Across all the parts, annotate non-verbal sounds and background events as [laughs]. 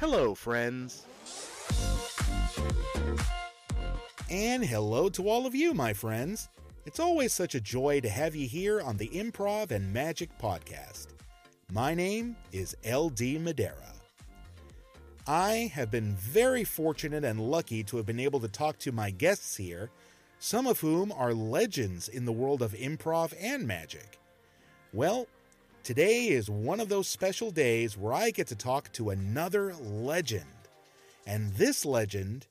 Hello, friends. And hello to all of you, my friends. It's always such a joy to have you here on the Improv and Magic podcast. My name is LD Madeira. I have been very fortunate and lucky to have been able to talk to my guests here, some of whom are legends in the world of improv and magic. Well, today is one of those special days where I get to talk to another legend. And this legend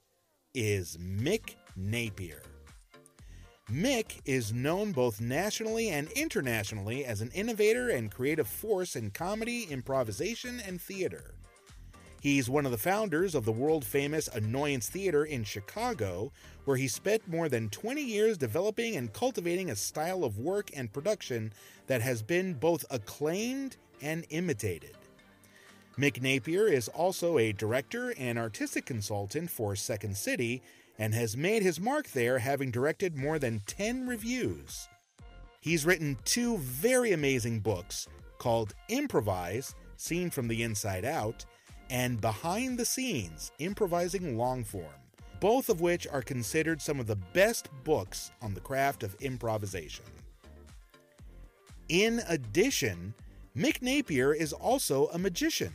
is Mick Napier. Mick is known both nationally and internationally as an innovator and creative force in comedy, improvisation, and theater. He's one of the founders of the world famous Annoyance Theater in Chicago, where he spent more than 20 years developing and cultivating a style of work and production that has been both acclaimed and imitated. Mick Napier is also a director and artistic consultant for Second City and has made his mark there, having directed more than 10 revues. He's written two very amazing books called Improvise, Scene from the Inside Out, and Behind the Scenes Improvising Longform, both of which are considered some of the best books on the craft of improvisation. In addition, Mick Napier is also a magician.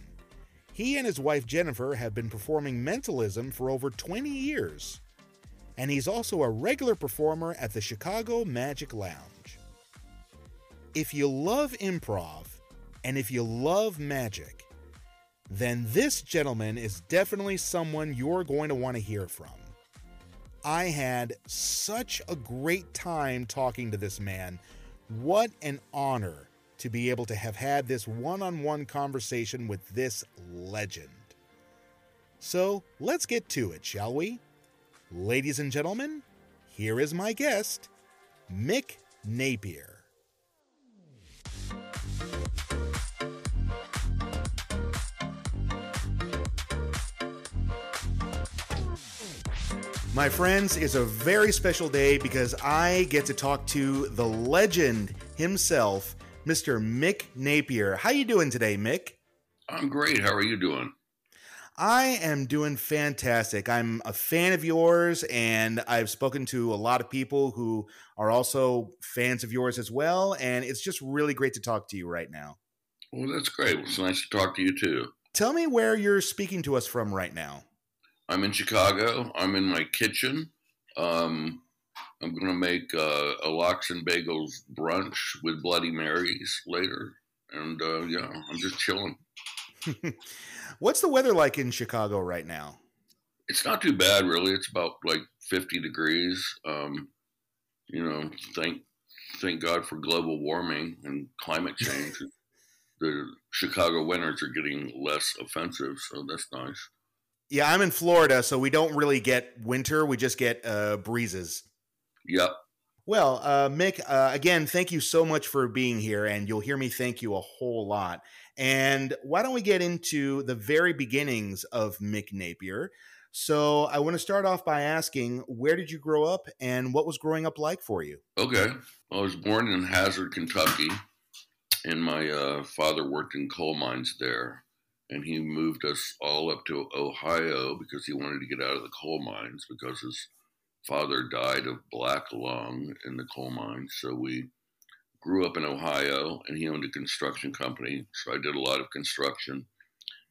He and his wife Jennifer have been performing mentalism for over 20 years, and he's also a regular performer at the Chicago Magic Lounge. If you love improv, and if you love magic, then this gentleman is definitely someone you're going to want to hear from. I had such a great time talking to this man. What an honor to be able to have had this one on one conversation with this legend. So let's get to it, shall we? Ladies and gentlemen, here is my guest, Mick Napier. My friends, it's a very special day because I get to talk to the legend himself, Mr. Mick Napier. How you doing today, Mick? I'm great. How are you doing? I am doing fantastic. I'm a fan of yours, and I've spoken to a lot of people who are also fans of yours as well. And it's just really great to talk to you right now. Well, that's great. It's nice to talk to you too. Tell me where you're speaking to us from right now. I'm in Chicago. I'm in my kitchen. Um, I'm going to make uh, a lox and bagels brunch with Bloody Marys later, and uh, yeah, I'm just chilling. [laughs] What's the weather like in Chicago right now? It's not too bad, really. It's about like 50 degrees. Um, you know, thank thank God for global warming and climate change. [laughs] the Chicago winters are getting less offensive, so that's nice. Yeah, I'm in Florida, so we don't really get winter. We just get uh, breezes. Yep. Well, uh, Mick, uh, again, thank you so much for being here, and you'll hear me thank you a whole lot. And why don't we get into the very beginnings of Mick Napier? So I want to start off by asking, where did you grow up, and what was growing up like for you? Okay, I was born in Hazard, Kentucky, and my uh, father worked in coal mines there and he moved us all up to Ohio because he wanted to get out of the coal mines because his father died of black lung in the coal mines. So we grew up in Ohio, and he owned a construction company. So I did a lot of construction,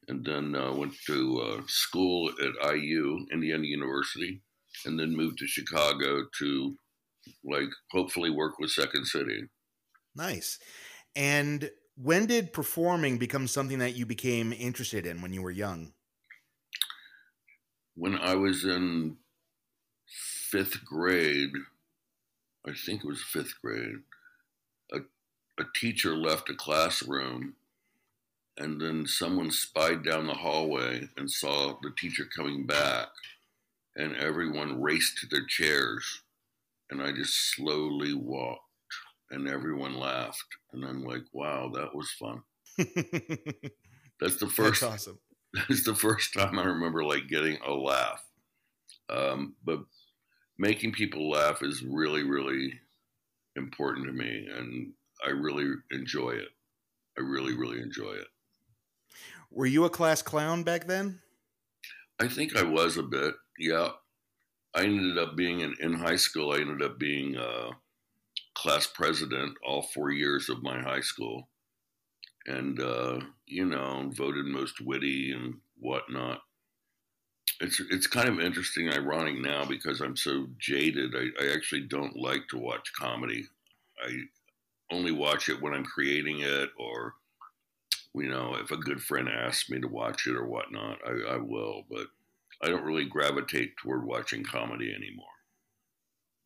and then uh, went to uh, school at IU, Indiana University, and then moved to Chicago to like hopefully work with Second City. Nice. And when did performing become something that you became interested in when you were young? When I was in fifth grade, I think it was fifth grade, a, a teacher left a classroom and then someone spied down the hallway and saw the teacher coming back and everyone raced to their chairs and I just slowly walked and everyone laughed. And I'm like, wow, that was fun. [laughs] That's the first. That's awesome. [laughs] That's the first time I remember like getting a laugh. Um, but making people laugh is really, really important to me, and I really enjoy it. I really, really enjoy it. Were you a class clown back then? I think I was a bit. Yeah, I ended up being in, in high school. I ended up being uh, class president all four years of my high school, and uh, you know, voted most witty and whatnot. It's it's kind of interesting, ironic now because I'm so jaded. I, I actually don't like to watch comedy. I only watch it when I'm creating it, or you know, if a good friend asks me to watch it or whatnot, I, I will. But I don't really gravitate toward watching comedy anymore.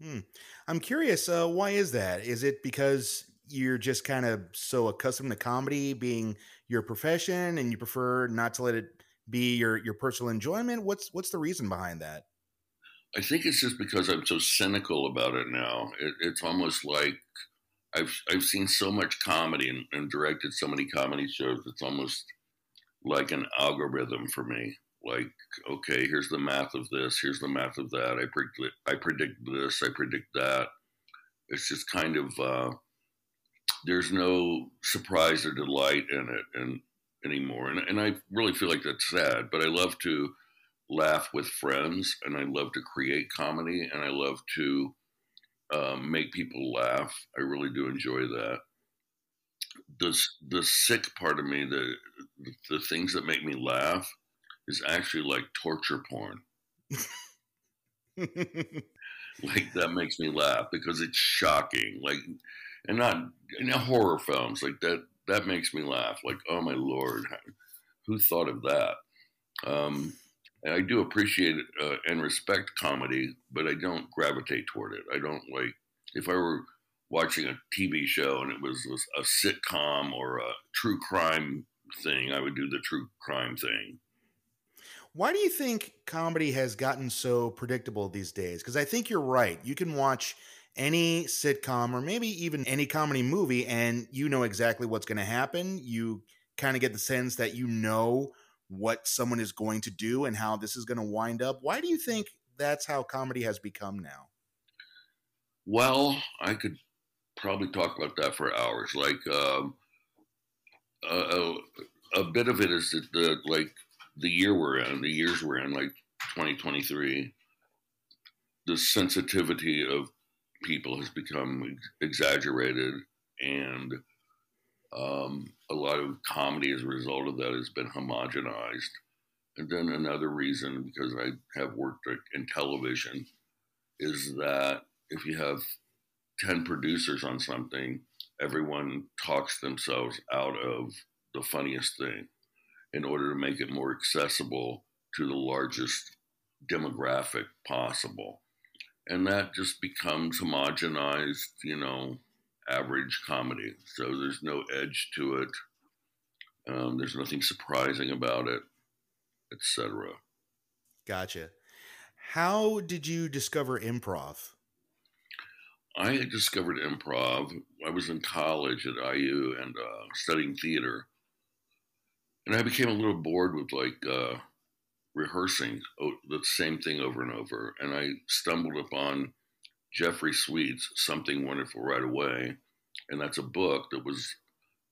Hmm. I'm curious, uh, why is that? Is it because you're just kind of so accustomed to comedy being your profession and you prefer not to let it be your your personal enjoyment? What's what's the reason behind that? I think it's just because I'm so cynical about it now. It, it's almost like I've I've seen so much comedy and, and directed so many comedy shows. It's almost like an algorithm for me like okay here's the math of this here's the math of that i predict i predict this i predict that. It's just kind of uh, there's no surprise or delight in it and anymore. And, and i really feel like that's sad but i love to laugh with friends and i love to create comedy and i love to um, make people laugh. I really do enjoy that. The, the sick part of me the the things that make me laugh is actually like torture porn. like that makes me laugh because it's shocking. Like, and not horror films like that. That makes me laugh. Like, oh my lord, who thought of that? Um, I do appreciate uh, and respect comedy, but I don't gravitate toward it. I don't like if I were watching a TV show and it was, was a sitcom or a true crime thing, I would do the true crime thing. Why do you think comedy has gotten so predictable these days? Because I think you're right. You can watch any sitcom or maybe even any comedy movie and you know exactly what's going to happen. You kind of get the sense that you know what someone is going to do and how this is going to wind up. Why do you think that's how comedy has become now? Well, I could probably talk about that for hours. Like, um, a, a, bit of it is that the like the year we're in, the years we're in, like 2023, the sensitivity of people has become exaggerated, and um, a lot of comedy as a result of that has been homogenized. And then another reason, because I have worked in television, is that if you have 10 producers on something, everyone talks themselves out of the funniest thing in order to make it more accessible to the largest demographic possible. And that just becomes homogenized, you know, average comedy. So there's no edge to it. Um, there's nothing surprising about it, etc. Gotcha. How did you discover improv? I discovered improv. I was in college at IU and uh, studying theater and I became a little bored with like uh, rehearsing the same thing over and over. And I stumbled upon Jeffrey Sweet's Something Wonderful Right Away, and that's a book that was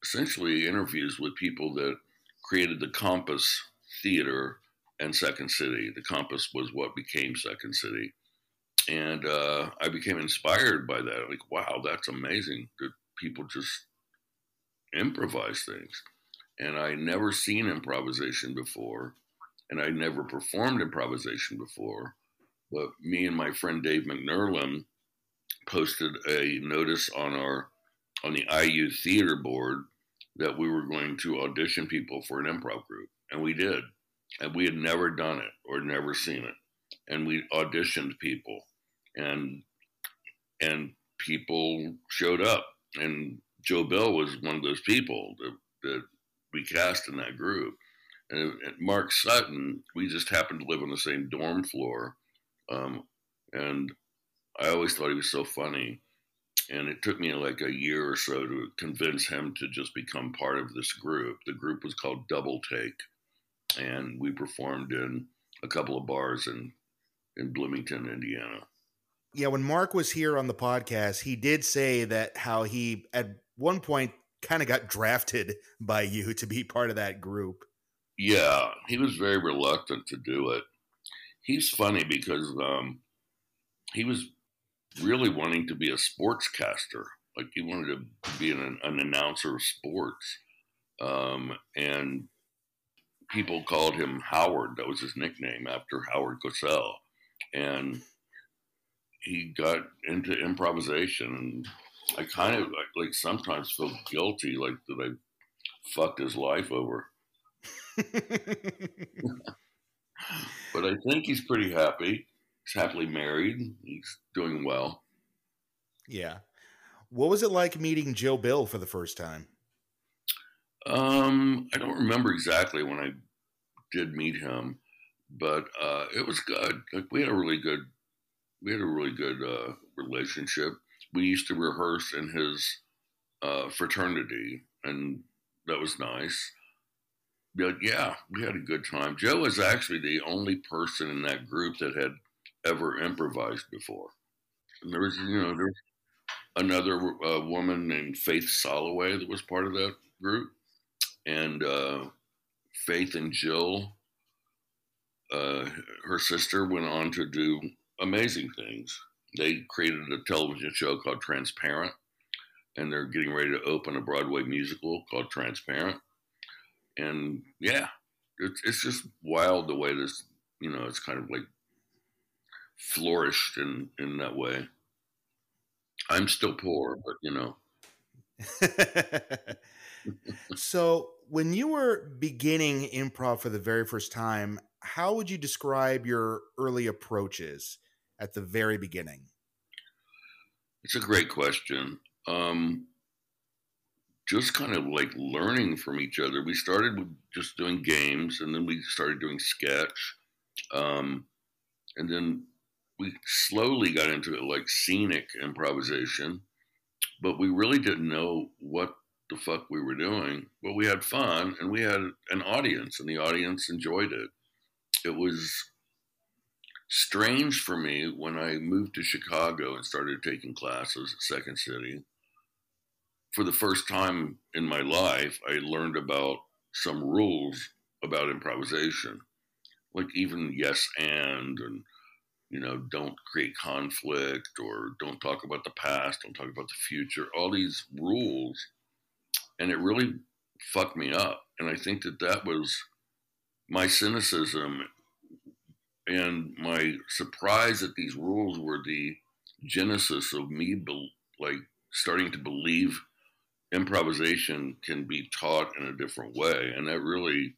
essentially interviews with people that created the Compass Theater and Second City. The Compass was what became Second City. And uh, I became inspired by that. Like, wow, that's amazing that people just improvise things and I never seen improvisation before, and I never performed improvisation before. But me and my friend Dave McNerlin posted a notice on our on the IU theater board that we were going to audition people for an improv group, and we did. And we had never done it or never seen it, and we auditioned people, and and people showed up, and Joe Bill was one of those people that, that we cast in that group. And, and Mark Sutton, we just happened to live on the same dorm floor. Um, and I always thought he was so funny. And it took me like a year or so to convince him to just become part of this group. The group was called Double Take. And we performed in a couple of bars in, in Bloomington, Indiana. Yeah, when Mark was here on the podcast, he did say that how he at one point kind of got drafted by you to be part of that group. Yeah, he was very reluctant to do it. He's funny because um, he was really wanting to be a sportscaster. Like he wanted to be an, an announcer of sports. Um, and people called him Howard. That was his nickname after Howard Cosell. And he got into improvisation. I kind of like, like sometimes feel guilty, like that I fucked his life over. [laughs] but I think he's pretty happy. He's happily married. He's doing well. Yeah. What was it like meeting Joe Bill for the first time? Um, I don't remember exactly when I did meet him, but uh, it was good. Like we had a really good, we had a really good uh, relationship. We used to rehearse in his uh, fraternity, and that was nice. But yeah, we had a good time. Joe was actually the only person in that group that had ever improvised before. And there was, you know, there was another uh, woman named Faith Soloway that was part of that group, and uh, Faith and Jill, uh, her sister, went on to do amazing things. They created a television show called Transparent, and they're getting ready to open a Broadway musical called Transparent. And yeah, it's it's just wild the way this, you know, it's kind of like flourished in in that way. I'm still poor, but you know. [laughs] so, when you were beginning improv for the very first time, how would you describe your early approaches at the very beginning? It's a great question. Um, just kind of like learning from each other. We started with just doing games, and then we started doing sketch, um, and then we slowly got into it like scenic improvisation, but we really didn't know what the fuck we were doing. But we had fun and we had an audience, and the audience enjoyed it. It was strange for me when I moved to Chicago and started taking classes at Second City. For the first time in my life, I learned about some rules about improvisation, like even yes and and you know, don't create conflict or don't talk about the past, don't talk about the future, all these rules. And it really fucked me up. And I think that that was my cynicism and my surprise that these rules were the genesis of me be- like starting to believe improvisation can be taught in a different way and that really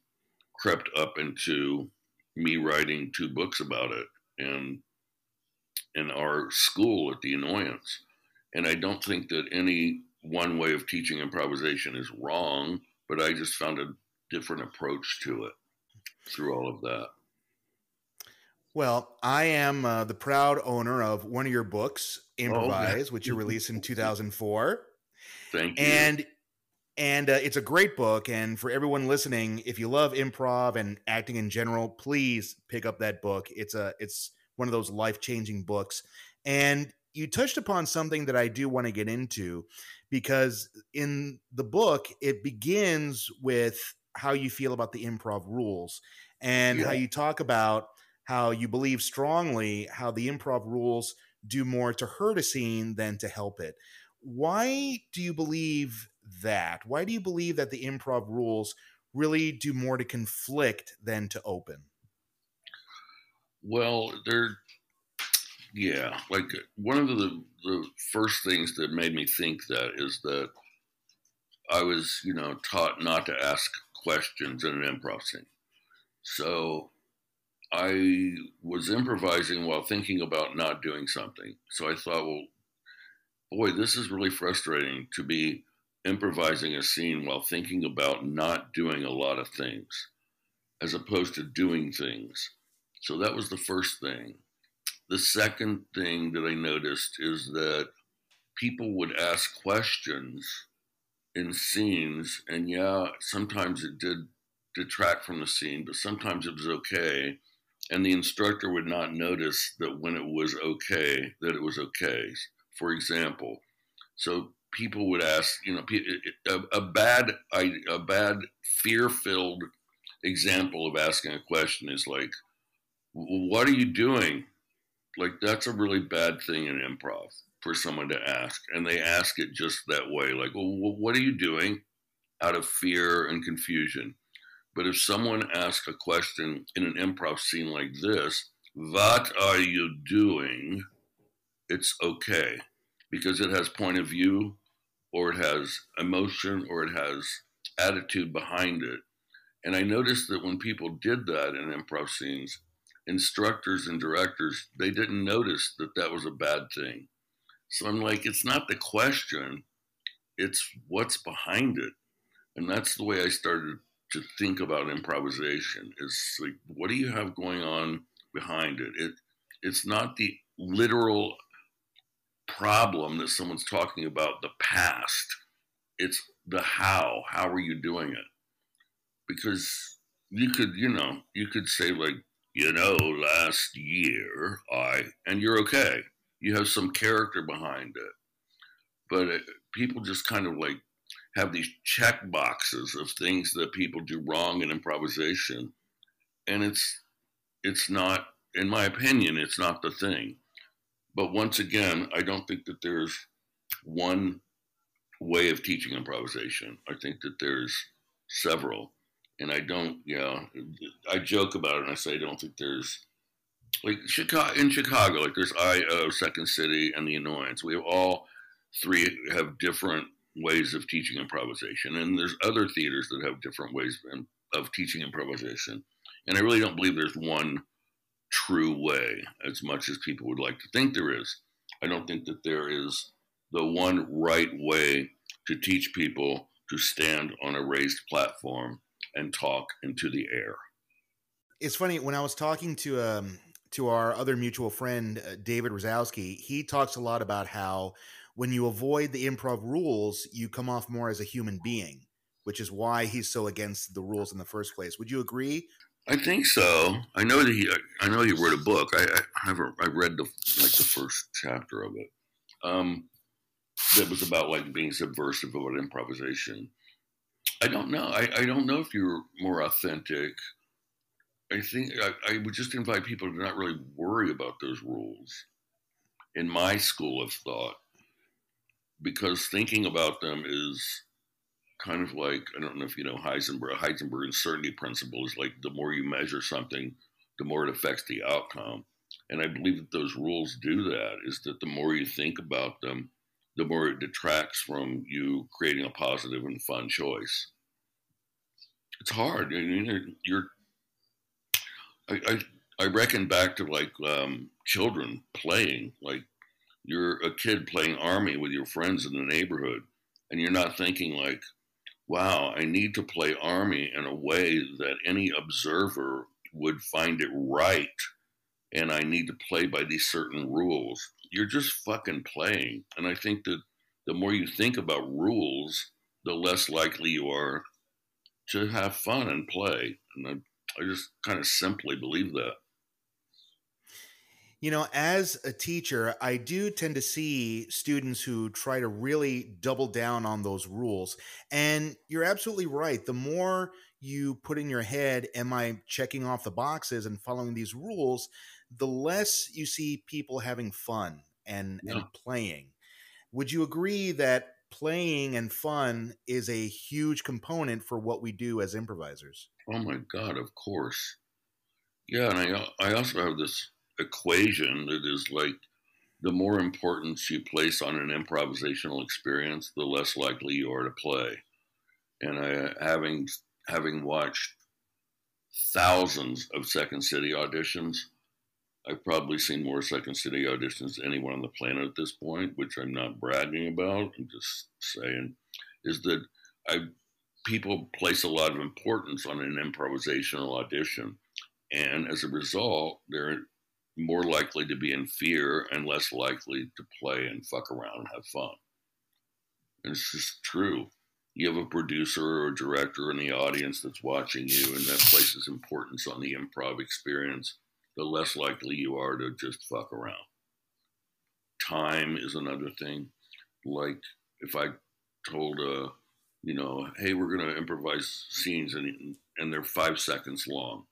crept up into me writing two books about it and in our school at the annoyance. And I don't think that any one way of teaching improvisation is wrong, but I just found a different approach to it through all of that. Well, I am uh, the proud owner of one of your books, Improvise, oh, which you released in 2004. Thank you. And and uh, it's a great book. And for everyone listening, if you love improv and acting in general, please pick up that book. It's a it's one of those life changing books. And you touched upon something that I do want to get into because in the book, it begins with how you feel about the improv rules and yeah. how you talk about how you believe strongly how the improv rules do more to hurt a scene than to help it. Why do you believe that? Why do you believe that the improv rules really do more to conflict than to open? Well, they're yeah, like one of the the first things that made me think that is that I was, you know, taught not to ask questions in an improv scene. So I was improvising while thinking about not doing something. So I thought, well, boy, this is really frustrating to be improvising a scene while thinking about not doing a lot of things as opposed to doing things. So that was the first thing. The second thing that I noticed is that people would ask questions in scenes, and yeah, sometimes it did detract from the scene, but sometimes it was okay. And the instructor would not notice that when it was okay, that it was okay. For example, so people would ask, you know, a, a bad, a bad fear-filled example of asking a question is like, "What are you doing?" Like that's a really bad thing in improv for someone to ask, and they ask it just that way, like, "Well, what are you doing?" Out of fear and confusion. But if someone asks a question in an improv scene like this, "What are you doing?" It's okay because it has point of view, or it has emotion, or it has attitude behind it. And I noticed that when people did that in improv scenes, instructors and directors, they didn't notice that that was a bad thing. So I'm like, it's not the question, it's what's behind it. And that's the way I started to think about improvisation is like, what do you have going on behind it? It it's not the literal problem that someone's talking about the past. It's the how. How are you doing it? Because you could, you know, you could say like, you know, last year I, and you're okay. You have some character behind it. But it, people just kind of like have these check boxes of things that people do wrong in improvisation. And it's, it's not, in my opinion, it's not the thing. But once again, I don't think that there's one way of teaching improvisation. I think that there's several. And I don't, you know, I joke about it and I say I don't think there's like Chicago in Chicago, like there's IO, Second City, and the Annoyance. We have all three have different ways of teaching improvisation, and there's other theaters that have different ways of teaching improvisation. And I really don't believe there's one true way, as much as people would like to think there is. I don't think that there is the one right way to teach people to stand on a raised platform and talk into the air. It's funny when I was talking to um, to our other mutual friend uh, David Razowsky, he talks a lot about how when you avoid the improv rules, you come off more as a human being, which is why he's so against the rules in the first place. Would you agree? I think so. I know that he. I know he wrote a book. I, I haven't. I read the like the first chapter of it. Um, that was about like being subversive about improvisation. I don't know. I, I don't know if you're more authentic. I think I, I would just invite people to not really worry about those rules. In my school of thought, because thinking about them is kind of like I don't know if you know Heisenberg. Heisenberg uncertainty principle is like the more you measure something, the more it affects the outcome. And I believe that those rules do that. Is that the more you think about them, the more it detracts from you creating a positive and fun choice. It's hard. I mean, you're. I, I, I reckon back to like um, children playing. Like you're a kid playing army with your friends in the neighborhood, and you're not thinking like, wow, I need to play Army in a way that any observer would find it right, and I need to play by these certain rules. You're just fucking playing. And I think that the more you think about rules, the less likely you are to have fun and play. And I, I just kind of simply believe that. You know, as a teacher, I do tend to see students who try to really double down on those rules. And you're absolutely right. The more you put in your head, am I checking off the boxes and following these rules, the less you see people having fun and, yeah. and playing. Would you agree that playing and fun is a huge component for what we do as improvisers? Oh my God, of course. Yeah, and I, uh, I also have this equation that is like the more importance you place on an improvisational experience, the less likely you are to play. And I, having having watched thousands of Second City auditions, I've probably seen more Second City auditions than anyone on the planet at this point, which I'm not bragging about. I'm just saying, is that I people place a lot of importance on an improvisational audition, and as a result, they're more likely to be in fear and less likely to play and fuck around and have fun. And it's just true. You have a producer or a director in the audience that's watching you, and that places importance on the improv experience, the less likely you are to just fuck around. Time is another thing. Like if I told a you know, hey, we're going to improvise scenes and, and they're five seconds long.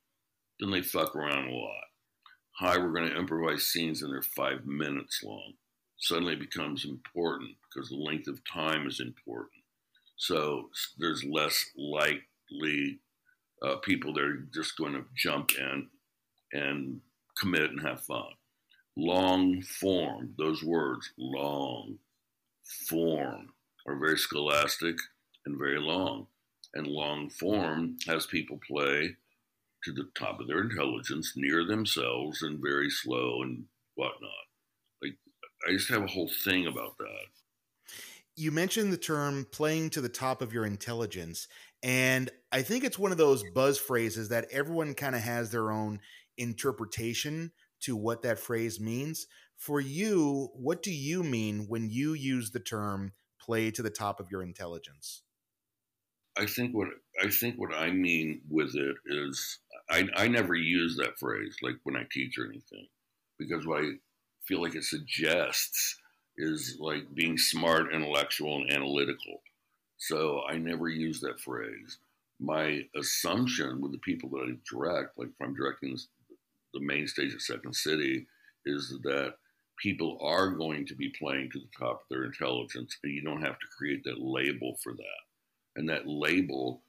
Then they fuck around a lot. Hi, we're going to improvise scenes and they're five minutes long. Suddenly it becomes important because the length of time is important. So there's less likely uh, people that are just going to jump in and commit and have fun. Long form, those words, long form, are very scholastic and very long. And long form has people play to the top of their intelligence, near themselves, and very slow and whatnot. Like, I just have a whole thing about that. You mentioned the term playing to the top of your intelligence. And I think it's one of those buzz phrases that everyone kind of has their own interpretation to what that phrase means. For you, what do you mean when you use the term play to the top of your intelligence? I think what I think what I mean with it is I, I never use that phrase like when I teach or anything because what I feel like it suggests is like being smart, intellectual, and analytical. So I never use that phrase. My assumption with the people that I direct, like if I'm directing the main stage at Second City, is that people are going to be playing to the top of their intelligence, and you don't have to create that label for that. And that label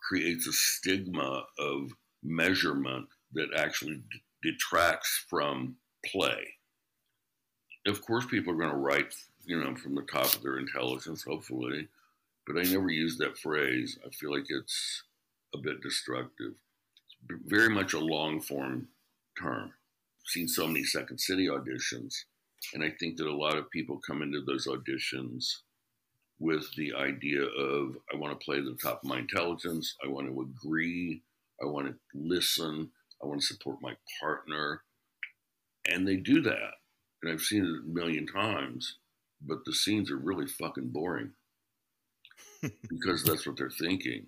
creates a stigma of measurement that actually detracts from play. Of course, people are going to write, you know, from the top of their intelligence, hopefully, but I never use that phrase. I feel like it's a bit destructive. It's very much a long form term. I've seen so many Second City auditions, and I think that a lot of people come into those auditions with the idea of I want to play to the top of my intelligence, I want to agree, I want to listen, I want to support my partner. And they do that. And I've seen it a million times, but the scenes are really fucking boring [laughs] because that's what they're thinking.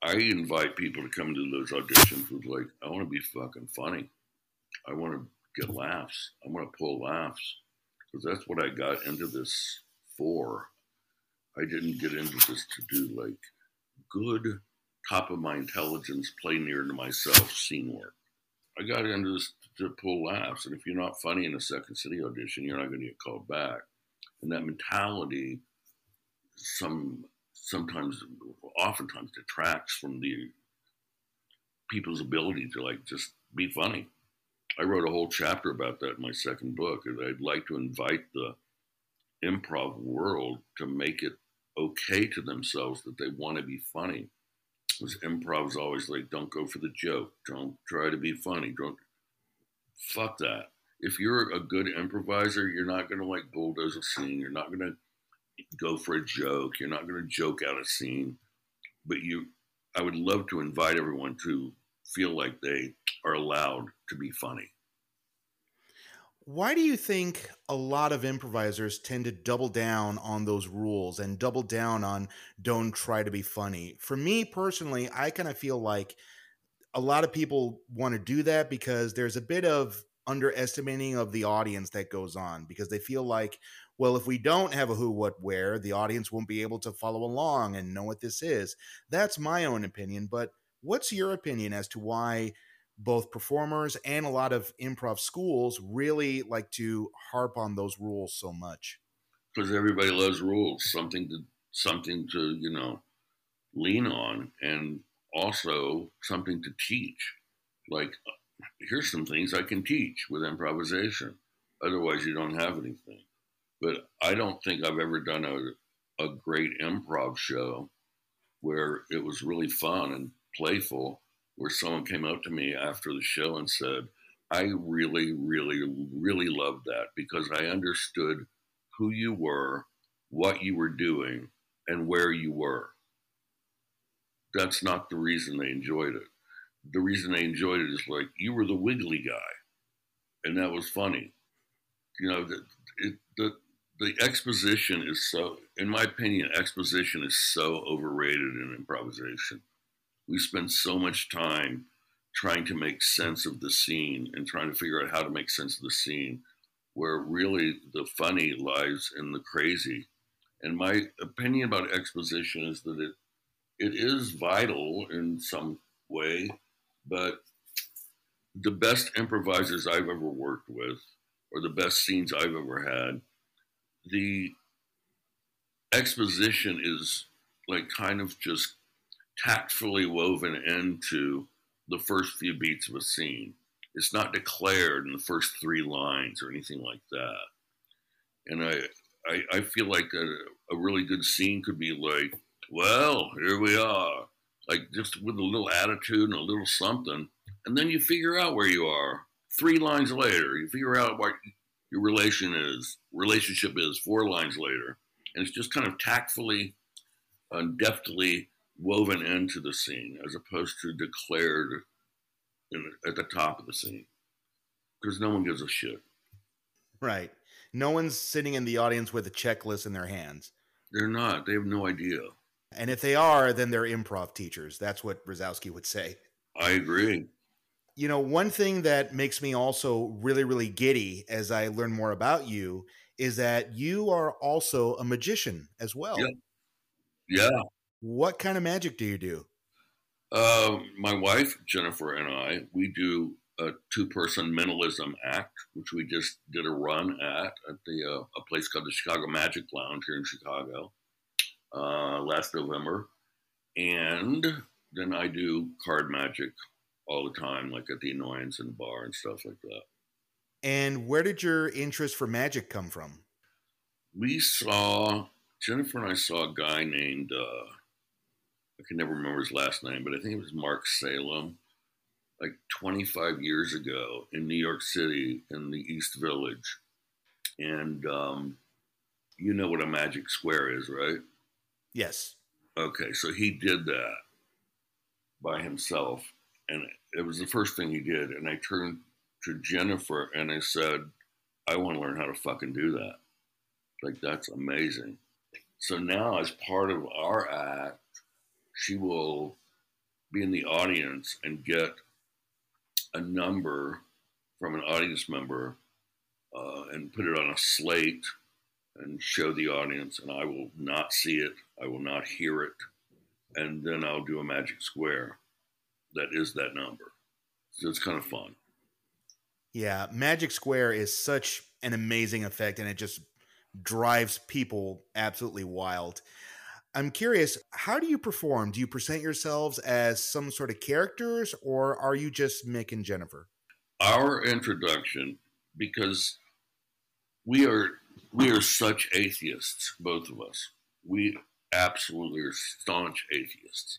I invite people to come to those auditions with like, I want to be fucking funny. I want to get laughs. I want to pull laughs because that's what I got into this for. I didn't get into this to do like good top of my intelligence, play near to myself scene work. I got into this to pull laughs, and if you're not funny in a Second City audition, you're not going to get called back. And that mentality, some sometimes, oftentimes, detracts from the people's ability to like just be funny. I wrote a whole chapter about that in my second book, and I'd like to invite the improv world to make it okay to themselves that they want to be funny. Because improv is always like, don't go for the joke, don't try to be funny, don't fuck that. If you're a good improviser, you're not going to like bulldoze a scene. You're not going to go for a joke. You're not going to joke out a scene. But you, I would love to invite everyone to feel like they are allowed to be funny. Why do you think a lot of improvisers tend to double down on those rules and double down on don't try to be funny? For me personally, I kind of feel like a lot of people want to do that because there's a bit of underestimating of the audience that goes on because they feel like well if we don't have a who what where the audience won't be able to follow along and know what this is that's my own opinion but what's your opinion as to why both performers and a lot of improv schools really like to harp on those rules so much because everybody loves rules something to something to you know lean on and also something to teach like here's some things I can teach with improvisation. Otherwise, you don't have anything. But I don't think I've ever done a, a great improv show where it was really fun and playful, where someone came up to me after the show and said, I really, really, really loved that because I understood who you were, what you were doing, and where you were. That's not the reason they enjoyed it the reason they enjoyed it is like you were the wiggly guy, and that was funny. You know, the it, the the exposition is so, in my opinion, exposition is so overrated in improvisation. We spend so much time trying to make sense of the scene and trying to figure out how to make sense of the scene, where really the funny lies in the crazy. And my opinion about exposition is that it it is vital in some way, but the best improvisers I've ever worked with, or the best scenes I've ever had, the exposition is like kind of just tactfully woven into the first few beats of a scene. It's not declared in the first three lines or anything like that. And I, I, I feel like a, a really good scene could be like, well, here we are, like just with a little attitude and a little something. And then you figure out where you are. Three lines later, you figure out what your relation is, relationship is four lines later. And it's just kind of tactfully and deftly woven into the scene as opposed to declared in, at the top of the scene because no one gives a shit. Right. No one's sitting in the audience with a checklist in their hands. They're not. They have no idea. And if they are, then they're improv teachers. That's what Razowsky would say. I agree. You know, one thing that makes me also really, really giddy as I learn more about you is that you are also a magician as well. Yeah. Yeah. What kind of magic do you do? Uh, my wife, Jennifer, and I, we do a two person mentalism act, which we just did a run at at the uh, a place called the Chicago Magic Lounge here in Chicago uh, last November. And then I do card magic all the time, like at the annoyance and bar and stuff like that. And where did your interest for magic come from? We saw Jennifer and I saw a guy named uh, I can never remember his last name, but I think it was Marc Salem, like 25 years ago in New York City in the East Village, and um, you know what a magic square is, right? Yes. Okay, so he did that by himself, and it was the first thing he did. And I turned to Jennifer and I said, I want to learn how to fucking do that. Like, that's amazing. So now, as part of our act, she will be in the audience and get a number from an audience member uh, and put it on a slate and show the audience, and I will not see it, I will not hear it, and then I'll do a magic square that is that number. So it's kind of fun. Yeah, Magic Square is such an amazing effect, and it just drives people absolutely wild. I'm curious, how do you perform? Do you present yourselves as some sort of characters, or are you just Mick and Jennifer? Our introduction, because we are we are such atheists, both of us. We absolutely are staunch atheists.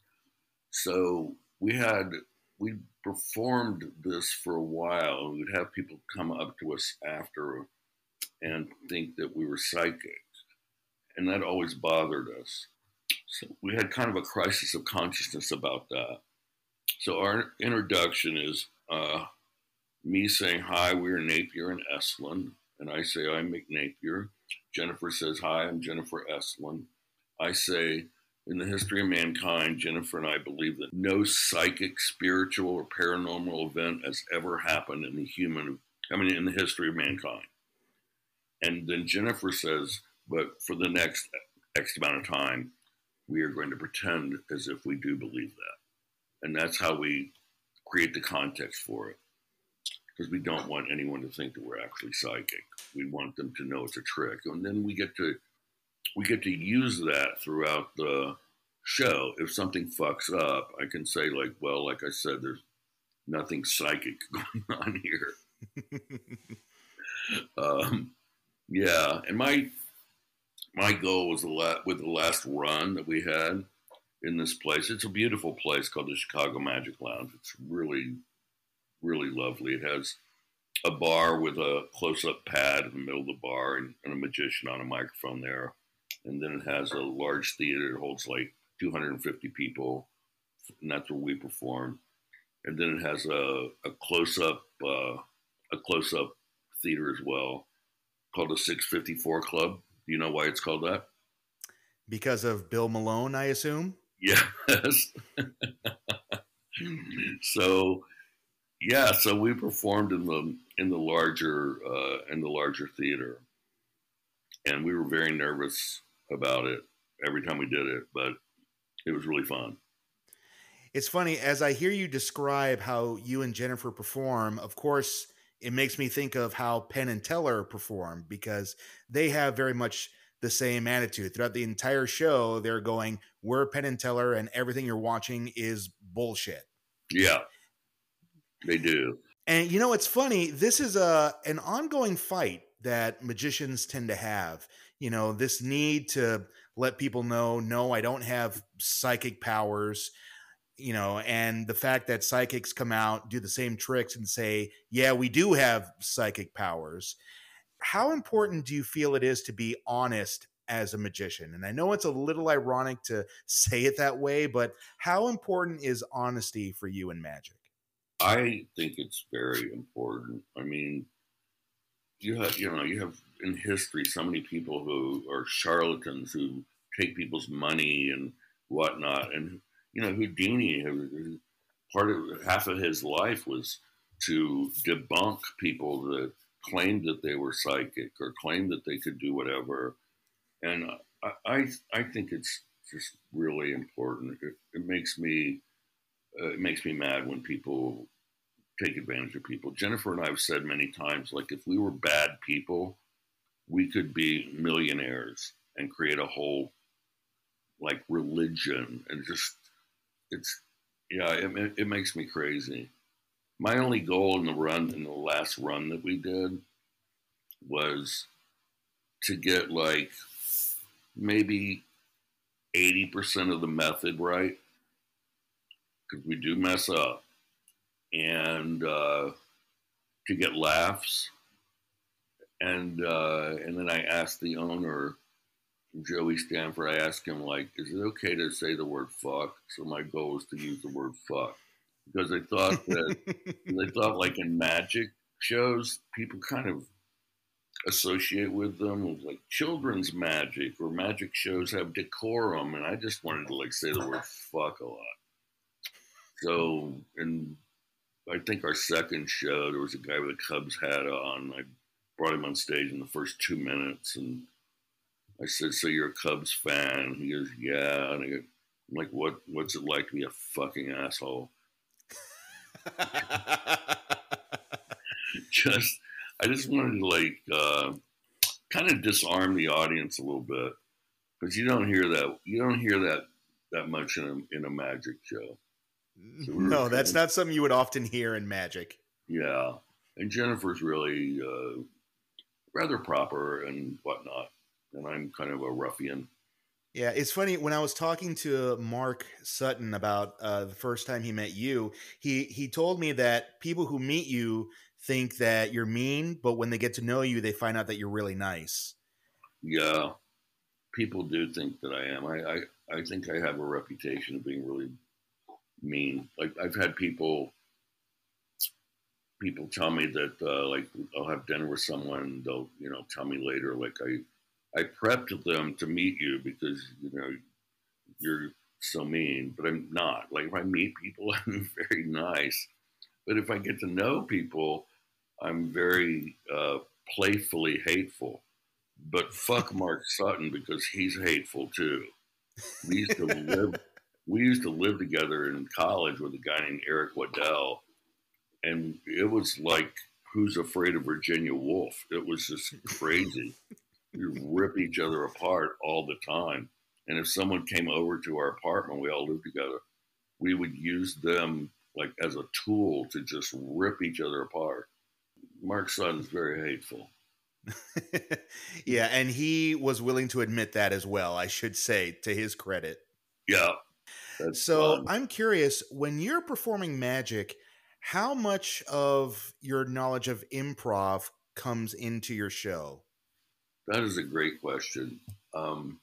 So we had we performed this for a while. We'd have people come up to us after and think that we were psychic, and that always bothered us. So we had kind of a crisis of consciousness about that. So our introduction is uh, me saying, Hi, we're Napier and Estlin. And I say, I'm Mick Napier. Jennifer says, Hi, I'm Jennifer Estlin. I say, in the history of mankind, Jennifer and I believe that no psychic, spiritual, or paranormal event has ever happened in the human, I mean, in the history of mankind. And then Jennifer says, but for the next X amount of time, we are going to pretend as if we do believe that. And that's how we create the context for it. Because we don't want anyone to think that we're actually psychic. We want them to know it's a trick. And then we get to we get to use that throughout the show. If something fucks up, I can say like, well, like I said, there's nothing psychic [laughs] going on here. [laughs] um, yeah, and my my goal was the la- with the last run that we had in this place. It's a beautiful place called the Chicago Magic Lounge. It's really, really lovely. It has a bar with a close-up pad in the middle of the bar and, and a magician on a microphone there, and then it has a large theater. It holds like 250 people, and that's where we perform. And then it has a, a close-up uh, a close-up theater as well called the 654 Club do you know why it's called that? Because of Bill Malone, I assume. Yes. [laughs] so, yeah, so we performed in the in the larger uh, in the larger theater, and we were very nervous about it every time we did it, but it was really fun. It's funny as I hear you describe how you and Jennifer perform. Of course, it makes me think of how Penn and Teller perform because they have very much the same attitude throughout the entire show. They're going, "We're Penn and Teller, and everything you're watching is bullshit." Yeah, they do. And you know, it's funny. This is a an ongoing fight that magicians tend to have. You know, this need to let people know, no, I don't have psychic powers you know, and the fact that psychics come out, do the same tricks, and say, yeah, we do have psychic powers. How important do you feel it is to be honest as a magician? And I know it's a little ironic to [laughs] say it that way, but how important is honesty for you in magic? I think it's very important. I mean, you have, you know, you have in history so many people who are charlatans who take people's money and whatnot, and you know, Houdini, part of half of his life was to debunk people that claimed that they were psychic or claimed that they could do whatever. And I, I, I think it's just really important. It, it makes me, uh, it makes me mad when people take advantage of people. Jennifer and I have said many times, like if we were bad people, we could be millionaires and create a whole like religion and just it's yeah, it, it makes me crazy. My only goal in the run, in the last run that we did, was to get like maybe 80% of the method right because we do mess up and uh, to get laughs and uh, and then i asked the owner Joey Cranford, I asked him, like, is it okay to say the word fuck? So my goal was to use the word fuck because I thought [laughs] that, I thought like in magic shows, people kind of associate with them with like children's magic or magic shows have decorum. And I just wanted to like say the word fuck a lot. So, and I think our second show, there was a guy with a Cubs hat on. I brought him on stage in the first two minutes and I said, "So you're a Cubs fan?" He goes, "Yeah." And I go, "I'm like, what? What's it like to be a fucking asshole?" [laughs] just, I just wanted to like uh, kind of disarm the audience a little bit because you don't hear that. You don't hear that that much in a, in a magic show. So no, that's not something you would often hear in magic. Yeah, and Jennifer's really uh, rather proper and whatnot and I'm kind of a ruffian. Yeah, it's funny when I was talking to Mark Sutton about uh, the first time he met you. He he told me that people who meet you think that you're mean, but when they get to know you, they find out that you're really nice. Yeah, people do think that I am. I I, I think I have a reputation of being really mean. Like I've had people people tell me that uh, like I'll have dinner with someone. They'll you know tell me later like I I prepped them to meet you because you know you're so mean, but I'm not. Like if I meet people, [laughs] I'm very nice. But if I get to know people, I'm very uh, playfully hateful. But fuck [laughs] Mark Sutton because he's hateful too. We used to live. We used to live together in college with a guy named Eric Waddell, and it was like Who's Afraid of Virginia Woolf? It was just crazy we rip each other apart all the time. And if someone came over to our apartment, we all lived together, we would use them like as a tool to just rip each other apart. Mark Sutton's very hateful. [laughs] yeah, and he was willing to admit that as well, I should say, to his credit. Yeah. So fun. I'm curious, when you're performing magic, how much of your knowledge of improv comes into your show? That is a great question. Um,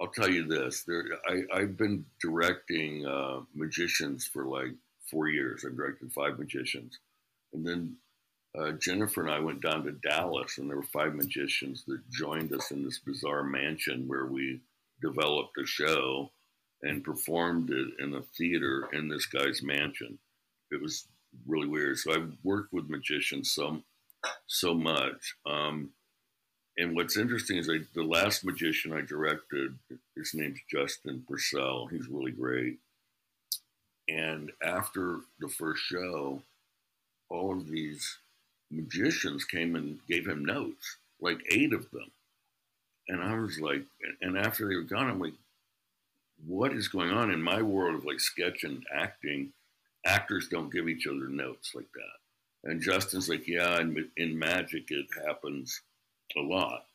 I'll tell you this: there, I, have been directing uh, magicians for like four years. I've directed five magicians, and then uh, Jennifer and I went down to Dallas, and there were five magicians that joined us in this bizarre mansion where we developed a show and performed it in a theater in this guy's mansion. It was really weird. So I've worked with magicians so so much. Um, and what's interesting is I, the last magician I directed, his name's Justin Purcell. He's really great. And after the first show, all of these magicians came and gave him notes, like eight of them. And I was like, and after they were gone, I'm like, what is going on in my world of like sketch and acting? Actors don't give each other notes like that. And Justin's like, yeah, in, in magic, it happens a lot.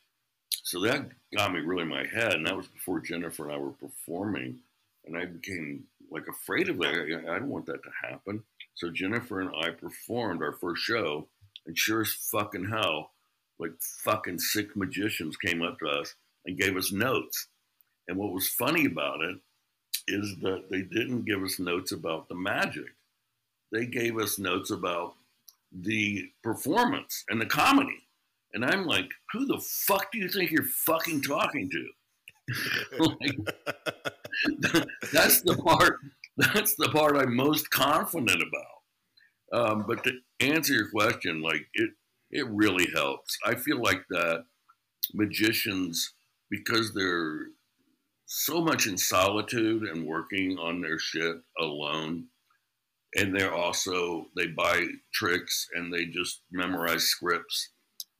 So that got me really in my head. And that was before Jennifer and I were performing. And I became like afraid of that. I, I don't want that to happen. So Jennifer and I performed our first show. And sure as fucking hell, like fucking sick magicians came up to us and gave us notes. And what was funny about it is that they didn't give us notes about the magic. They gave us notes about the performance and the comedy. And I'm like, who the fuck do you think you're fucking talking to? [laughs] like, [laughs] that's the part. That's the part I'm most confident about. Um, but to answer your question, like it, it really helps. I feel like that magicians, because they're so much in solitude and working on their shit alone, and they're also they buy tricks and they just memorize scripts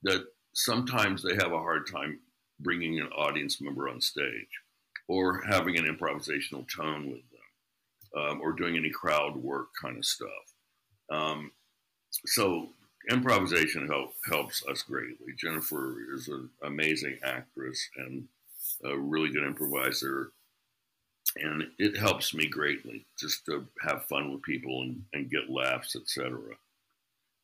that sometimes they have a hard time bringing an audience member on stage or having an improvisational tone with them um, or doing any crowd work kind of stuff. Um, so improvisation help, helps us greatly. Jennifer is an amazing actress and a really good improviser. And it helps me greatly just to have fun with people and, and get laughs, etc.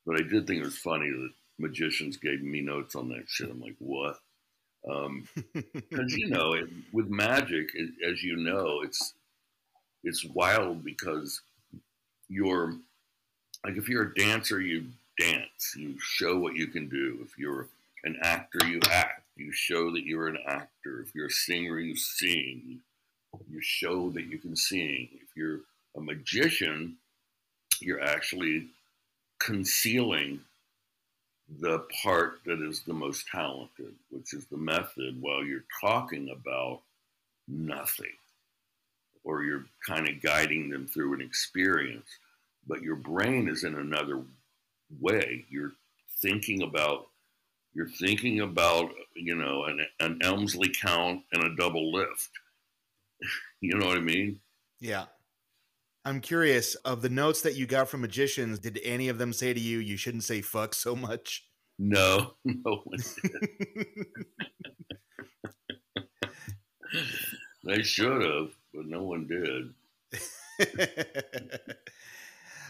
But I did think it was funny that magicians gave me notes on that shit. I'm like, what? Because um, [laughs] you know, it, with magic, it, as you know, it's it's wild because you're like if you're a dancer, you dance, you show what you can do. If you're an actor, you act, you show that you're an actor. If you're a singer, you sing, you show that you can sing. If you're a magician, you're actually concealing the part that is the most talented, which is the method, while you're talking about nothing, or you're kind of guiding them through an experience, but your brain is in another way. You're thinking about you're thinking about you know an, an Elmsley count and a double lift. [laughs] you know what I mean? Yeah. I'm curious of the notes that you got from magicians. Did any of them say to you, "You shouldn't say fuck so much"? No, [laughs] no one did. they should have, but no one did. [laughs]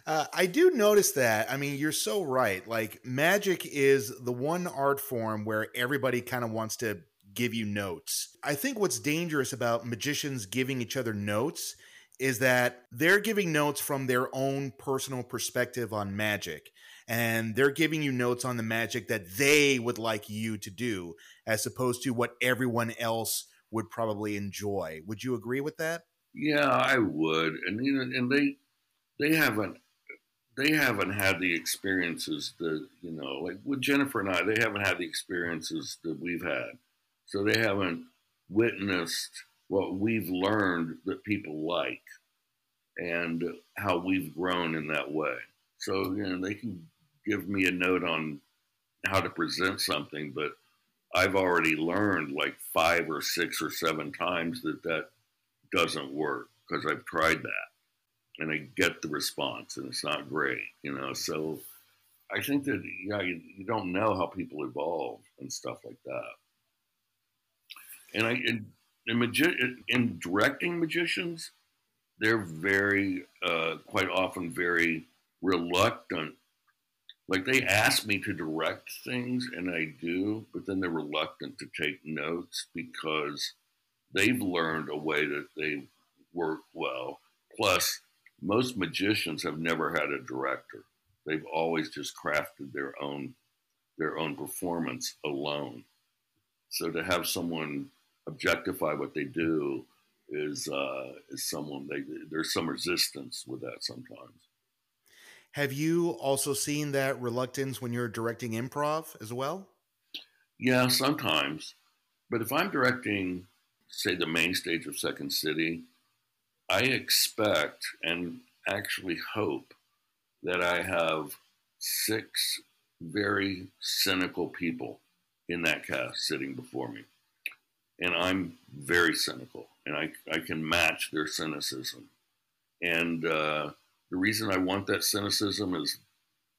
uh, I do notice that. I mean, you're so right. Like, magic is the one art form where everybody kind of wants to give you notes. I think what's dangerous about magicians giving each other notes is that they're giving notes from their own personal perspective on magic and they're giving you notes on the magic that they would like you to do as opposed to what everyone else would probably enjoy. Would you agree with that? Yeah i would. And you know and they they haven't they haven't had the experiences that you know like with jennifer and i they haven't had the experiences that we've had. So they haven't witnessed what we've learned that people like and how we've grown in that way. So, you know, they can give me a note on how to present something, but I've already learned like five or six or seven times that that doesn't work because I've tried that and I get the response and it's not great, you know. So I think that, yeah, you, you don't know how people evolve and stuff like that. And I, and in, magi- in directing magicians, they're very, uh, quite often, very reluctant. Like they ask me to direct things, and I do, but then they're reluctant to take notes because they've learned a way that they work well. Plus, most magicians have never had a director; they've always just crafted their own their own performance alone. So to have someone objectify what they do is uh, is someone they there's some resistance with that sometimes. Have you also seen that reluctance when you're directing improv as well? Yeah, sometimes. But if I'm directing, say, the main stage of Second City, I expect and actually hope that I have six very cynical people in that cast sitting before me. And I'm very cynical, and I, I can match their cynicism. And uh, the reason I want that cynicism is,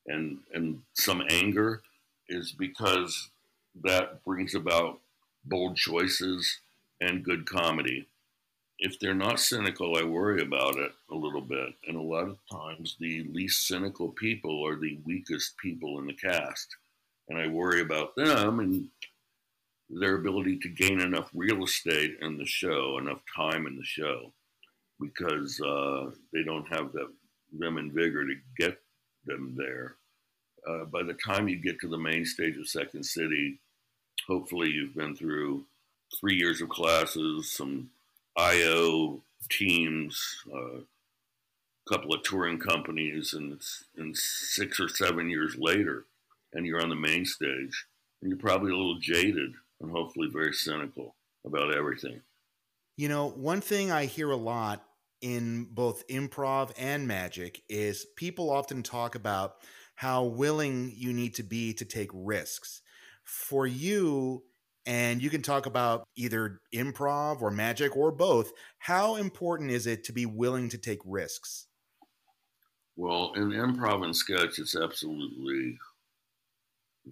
and and some anger, is because that brings about bold choices and good comedy. If they're not cynical, I worry about it a little bit. And a lot of times, the least cynical people are the weakest people in the cast. And I worry about them and their ability to gain enough real estate in the show, enough time in the show, because uh, they don't have that them and vigor to get them there. Uh, by the time you get to the main stage of Second City, hopefully you've been through three years of classes, some IO teams, a uh, couple of touring companies, and, and six or seven years later, and you're on the main stage, and you're probably a little jaded and hopefully very cynical about everything. You know, one thing I hear a lot in both improv and magic is people often talk about how willing you need to be to take risks. For you, and you can talk about either improv or magic or both, how important is it to be willing to take risks? Well, in improv and sketch, it's absolutely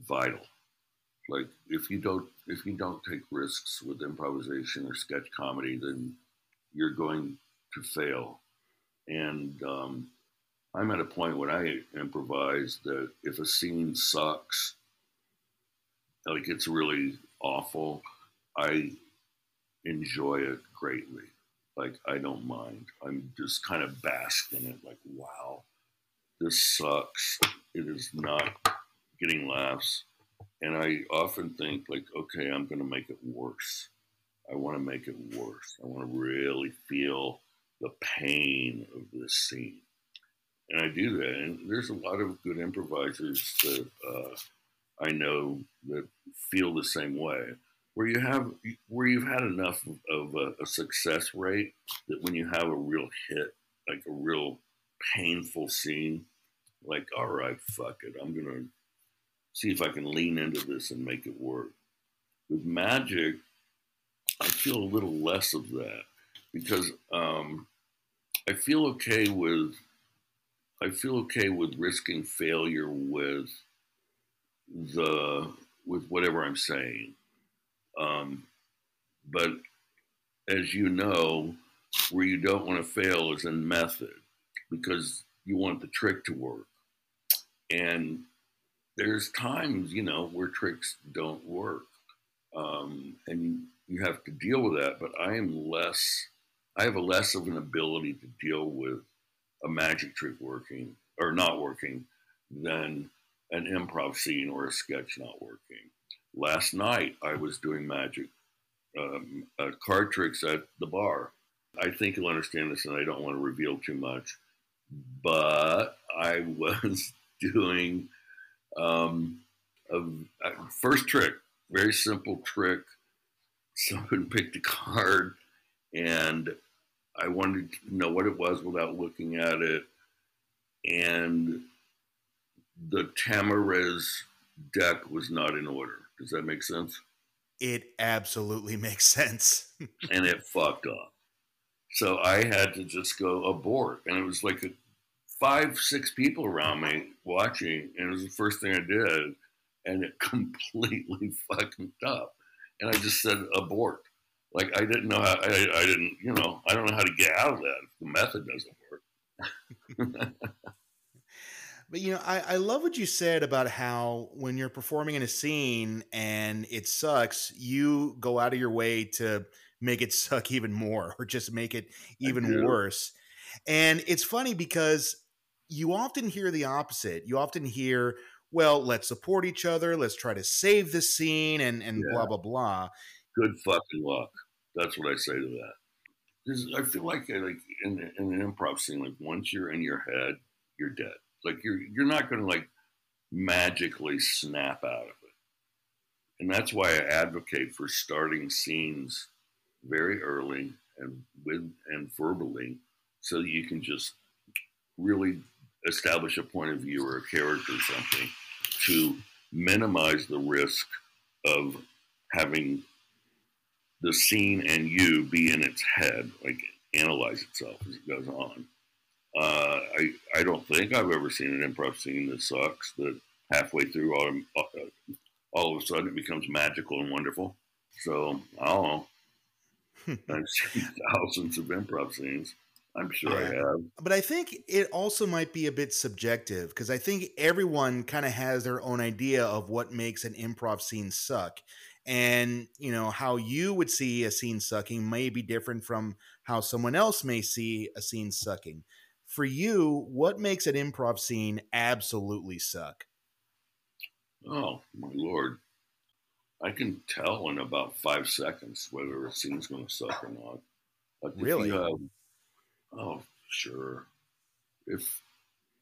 vital. Like if you don't if you don't take risks with improvisation or sketch comedy, then you're going to fail. And um, I'm at a point when I improvise that if a scene sucks, like it's really awful, I enjoy it greatly. Like I don't mind. I'm just kind of basking it. Like wow, this sucks. It is not getting laughs, and I often think like, okay, I'm going to make it worse. I want to make it worse. I want to really feel the pain of this scene. And I do that. And there's a lot of good improvisers that uh, I know that feel the same way. Where you have, where you've had enough of a, a success rate that when you have a real hit, like a real painful scene, like, all right, fuck it, I'm gonna see if I can lean into this and make it work. With magic, I feel a little less of that because um, I feel okay with I feel okay with risking failure with the with whatever I'm saying. Um, but as you know, where you don't want to fail is in method because you want the trick to work. And there's times, you know, where tricks don't work. Um, and you have to deal with that. But I am less I have a less of an ability to deal with a magic trick working or not working than an improv scene or a sketch not working. Last night I was doing magic um, uh, card tricks at the bar. I think you'll understand this, and I don't want to reveal too much. But I [laughs] was doing um, a, a first trick, very simple trick. Someone [laughs] picked a card and I wanted to know what it was without looking at it. And the Tamariz deck was not in order. Does that make sense? It absolutely [laughs] makes sense. and it fucked up. So I had to just go abort. And it was like a, five, six people around me watching. And it was the first thing I did. And it [laughs] completely fucked up. And I just said abort like I didn't know how I, I didn't you know I don't know how to get out of that if the method doesn't work. [laughs] but you know I, I love what you said about how when you're performing in a scene and it sucks, you go out of your way to make it [laughs] suck even more or just make it even worse. And it's funny because you often hear the opposite. You often hear, well, let's support each other, let's try to save the scene and and yeah. blah blah blah good fucking luck. That's what I say to that. Because I feel like like in, in an improv scene, like once you're in your head, you're dead. Like you're you're not going to like magically snap out of it. And that's why I advocate for starting scenes very early and with and verbally so that you can just really establish a point of view or a character or something to minimize the risk of having the scene and you be in its head, like analyze itself as it goes on. Uh, I I don't think I've ever seen an improv scene that sucks. That halfway through, all, uh, all of a sudden, it becomes magical and wonderful. So I don't know. [laughs] I've seen thousands of improv scenes. I'm sure yeah. I uh, have. But I think it also might be a bit subjective because I think everyone kind of has their own idea of what makes an improv scene suck. And, you know, how you would see a scene sucking may be different from how someone else may see a scene sucking. For you, what makes an improv scene absolutely suck? Oh, my lord. I can tell in about five seconds whether a scene's going to suck or not. Like really? Have, oh, sure. If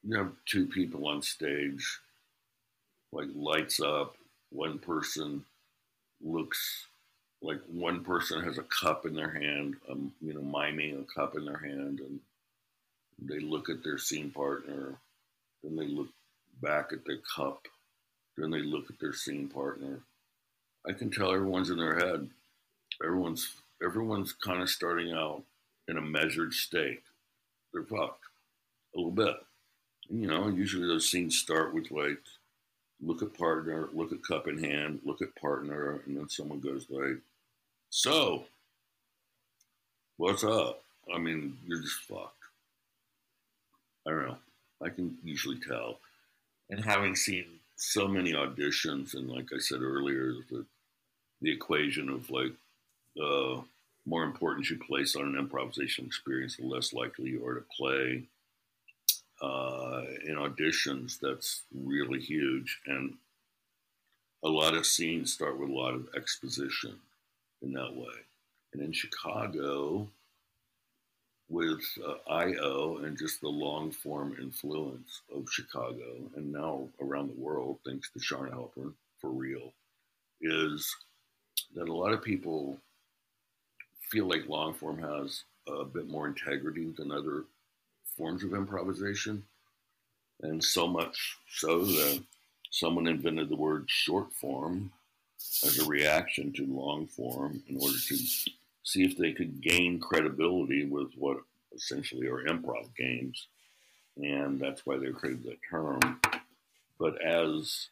you have two people on stage, like lights up, one person looks like one person has a cup in their hand, um, you know, miming a cup in their hand, and they look at their scene partner, then they look back at their cup, then they look at their scene partner, I can tell everyone's in their head. Everyone's everyone's kind of starting out in a measured state. They're fucked a little bit. And, you know, usually those scenes start with like, look at partner, look at cup in hand, look at partner, and then someone goes like, so, what's up? I mean, you're just fucked. I don't know. I can usually tell. And having seen so many auditions, and like I said earlier, the the equation of like uh, more importance you place on an improvisation experience, the less likely you are to play. Uh, in auditions, that's really huge, and a lot of scenes start with a lot of exposition in that way. And in Chicago, with uh, IO and just the long form influence of Chicago, and now around the world, thanks to Charna Halpern for real, is that a lot of people feel like long form has a bit more integrity than other forms of improvisation. And so much so that someone invented the word short form as a reaction to long form in order to see if they could gain credibility with what essentially are improv games. And that's why they created that term. But as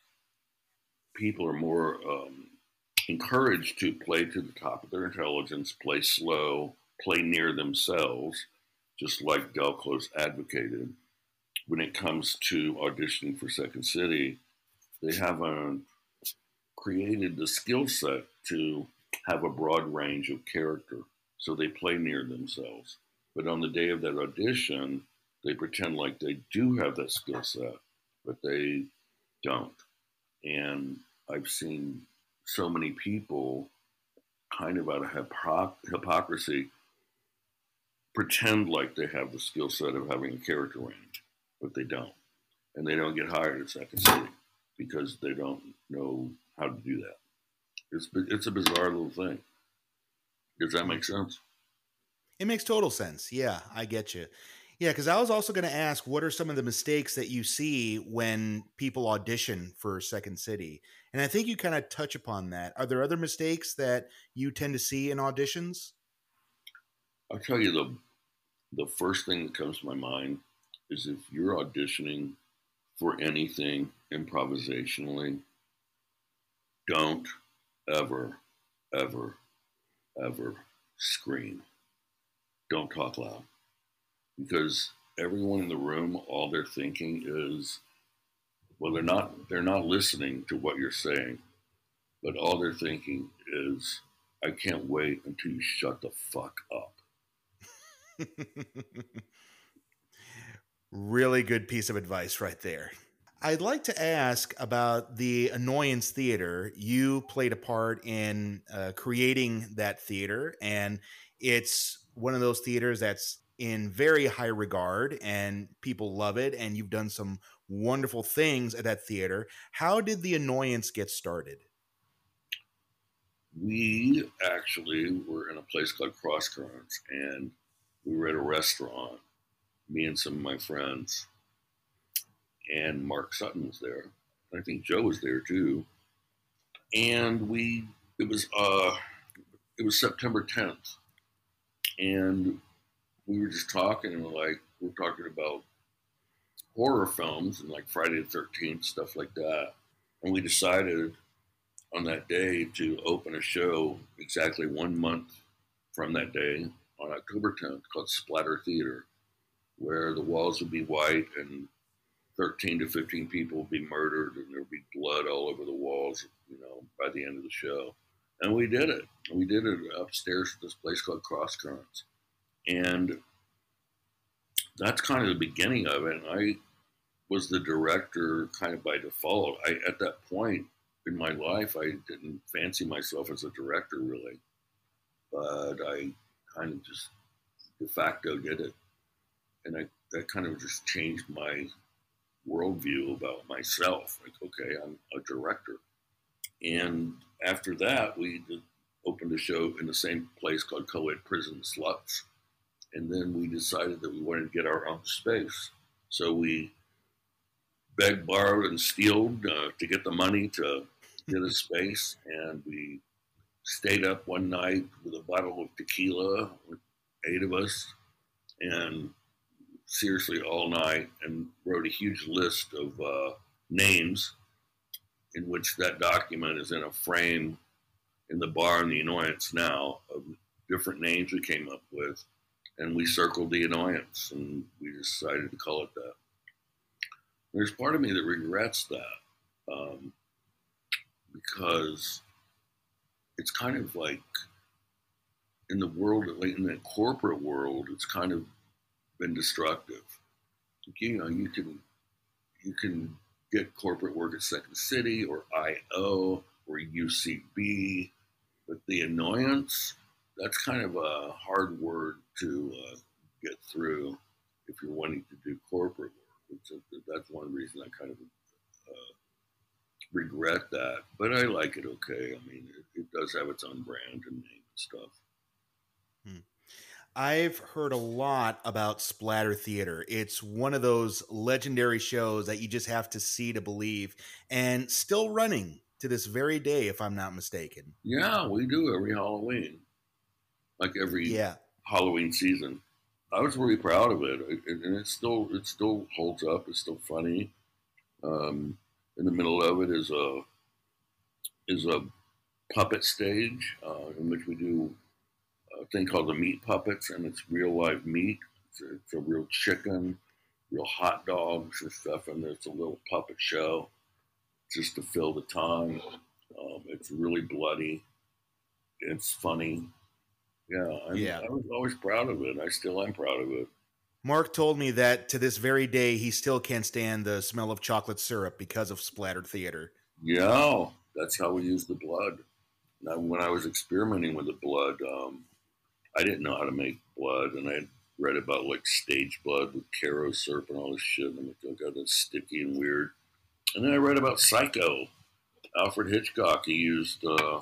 people are more um, encouraged to play to the top of their intelligence, play slow, play near themselves, just like Del Close advocated. When it comes to auditioning for Second City, they have a, created the skill set to have a broad range of character. So they play near themselves. But on the day of that audition, they pretend like they do have that skill set, but they don't. And I've seen so many people, kind of out of hypocr- hypocrisy, pretend like they have the skill set of having a character range, but they don't. And they don't get hired at Second City because they don't know how to do that. It's, it's a bizarre little thing. Does that make sense? It makes total sense. Yeah, I get you. Yeah, because I was also going to ask, what are some of the mistakes that you see when people audition for Second City? And I think you kind of touch upon that. Are there other mistakes that you tend to see in auditions? I'll tell you the the first thing that comes to my mind is if you're auditioning for anything improvisationally, don't ever, ever, ever scream. Don't talk loud because everyone in the room, all they're thinking is, well, they're not they're not listening to what you're saying, but all they're thinking is, I can't wait until you shut the fuck up. [laughs] really good piece of advice right there. I'd like to ask about the Annoyance Theater. You played a part in uh, creating that theater, and it's one of those theaters that's in very high regard and people love it and you've done some wonderful things at that theater how did the annoyance get started we actually were in a place called Cross Currents, and we were at a restaurant. Me and some of my friends, and Mark Sutton was there. I think Joe was there too. And we, it was, uh, it was September 10th, and we were just talking, and like we're talking about horror films and like Friday the Thirteenth stuff like that, and we decided on that day to open a show exactly one month from that day on October 10th called Splatter Theater, where the walls would be white and 13 to 15 people would be murdered and there would be blood all over the walls, you know, by the end of the show. And we did it. We did it upstairs at this place called Cross Currents. And that's kind of the beginning of it. And I was the director kind of by default. I, at that point in my life, I didn't fancy myself as a director really, but I kind of just de facto did it. And I, that kind of just changed my worldview about myself. Like, okay, I'm a director. And after that, we opened a show in the same place called Co-ed Prison Sluts. And then we decided that we wanted to get our own space. So we begged, borrowed, and stealed uh, to get the money to get a space. And we stayed up one night with a bottle of tequila, eight of us, and seriously all night and wrote a huge list of uh, names in which that document is in a frame in the bar in the annoyance now of different names we came up with and we circled the annoyance and we decided to call it that there's part of me that regrets that um, because it's kind of like in the world like in the corporate world it's kind of been destructive. You know, you can you can get corporate work at Second City or IO or UCB, but the annoyance that's kind of a hard word to uh, get through if you're wanting to do corporate work. That's one reason I kind of uh, regret that, but I like it okay. I mean, it, it does have its own brand and name and stuff. I've heard a lot about Splatter Theater. It's one of those legendary shows that you just have to see to believe, and still running to this very day, if I'm not mistaken. Yeah, we do every Halloween, like every yeah. Halloween season. I was really proud of it, and it still it still holds up. It's still funny. Um, in the middle of it is a is a puppet stage uh, in which we do a thing called the meat puppets, and it's real live meat. It's a, it's a real chicken, real hot dogs and stuff, and there's a little puppet show just to fill the time. Um, it's really bloody. It's funny. Yeah, I'm, yeah. I was always proud of it. I still am proud of it. Mark told me that to this very day he still can't stand the smell of chocolate syrup because of Splatter Theater. Yeah, that's how we use the blood. Now, when I was experimenting with the blood, um, I didn't know how to make blood, and I read about like stage blood with Karo syrup and all this shit. And I'm like, oh god, that's sticky and weird. And then I read about Psycho. Alfred Hitchcock, he used uh,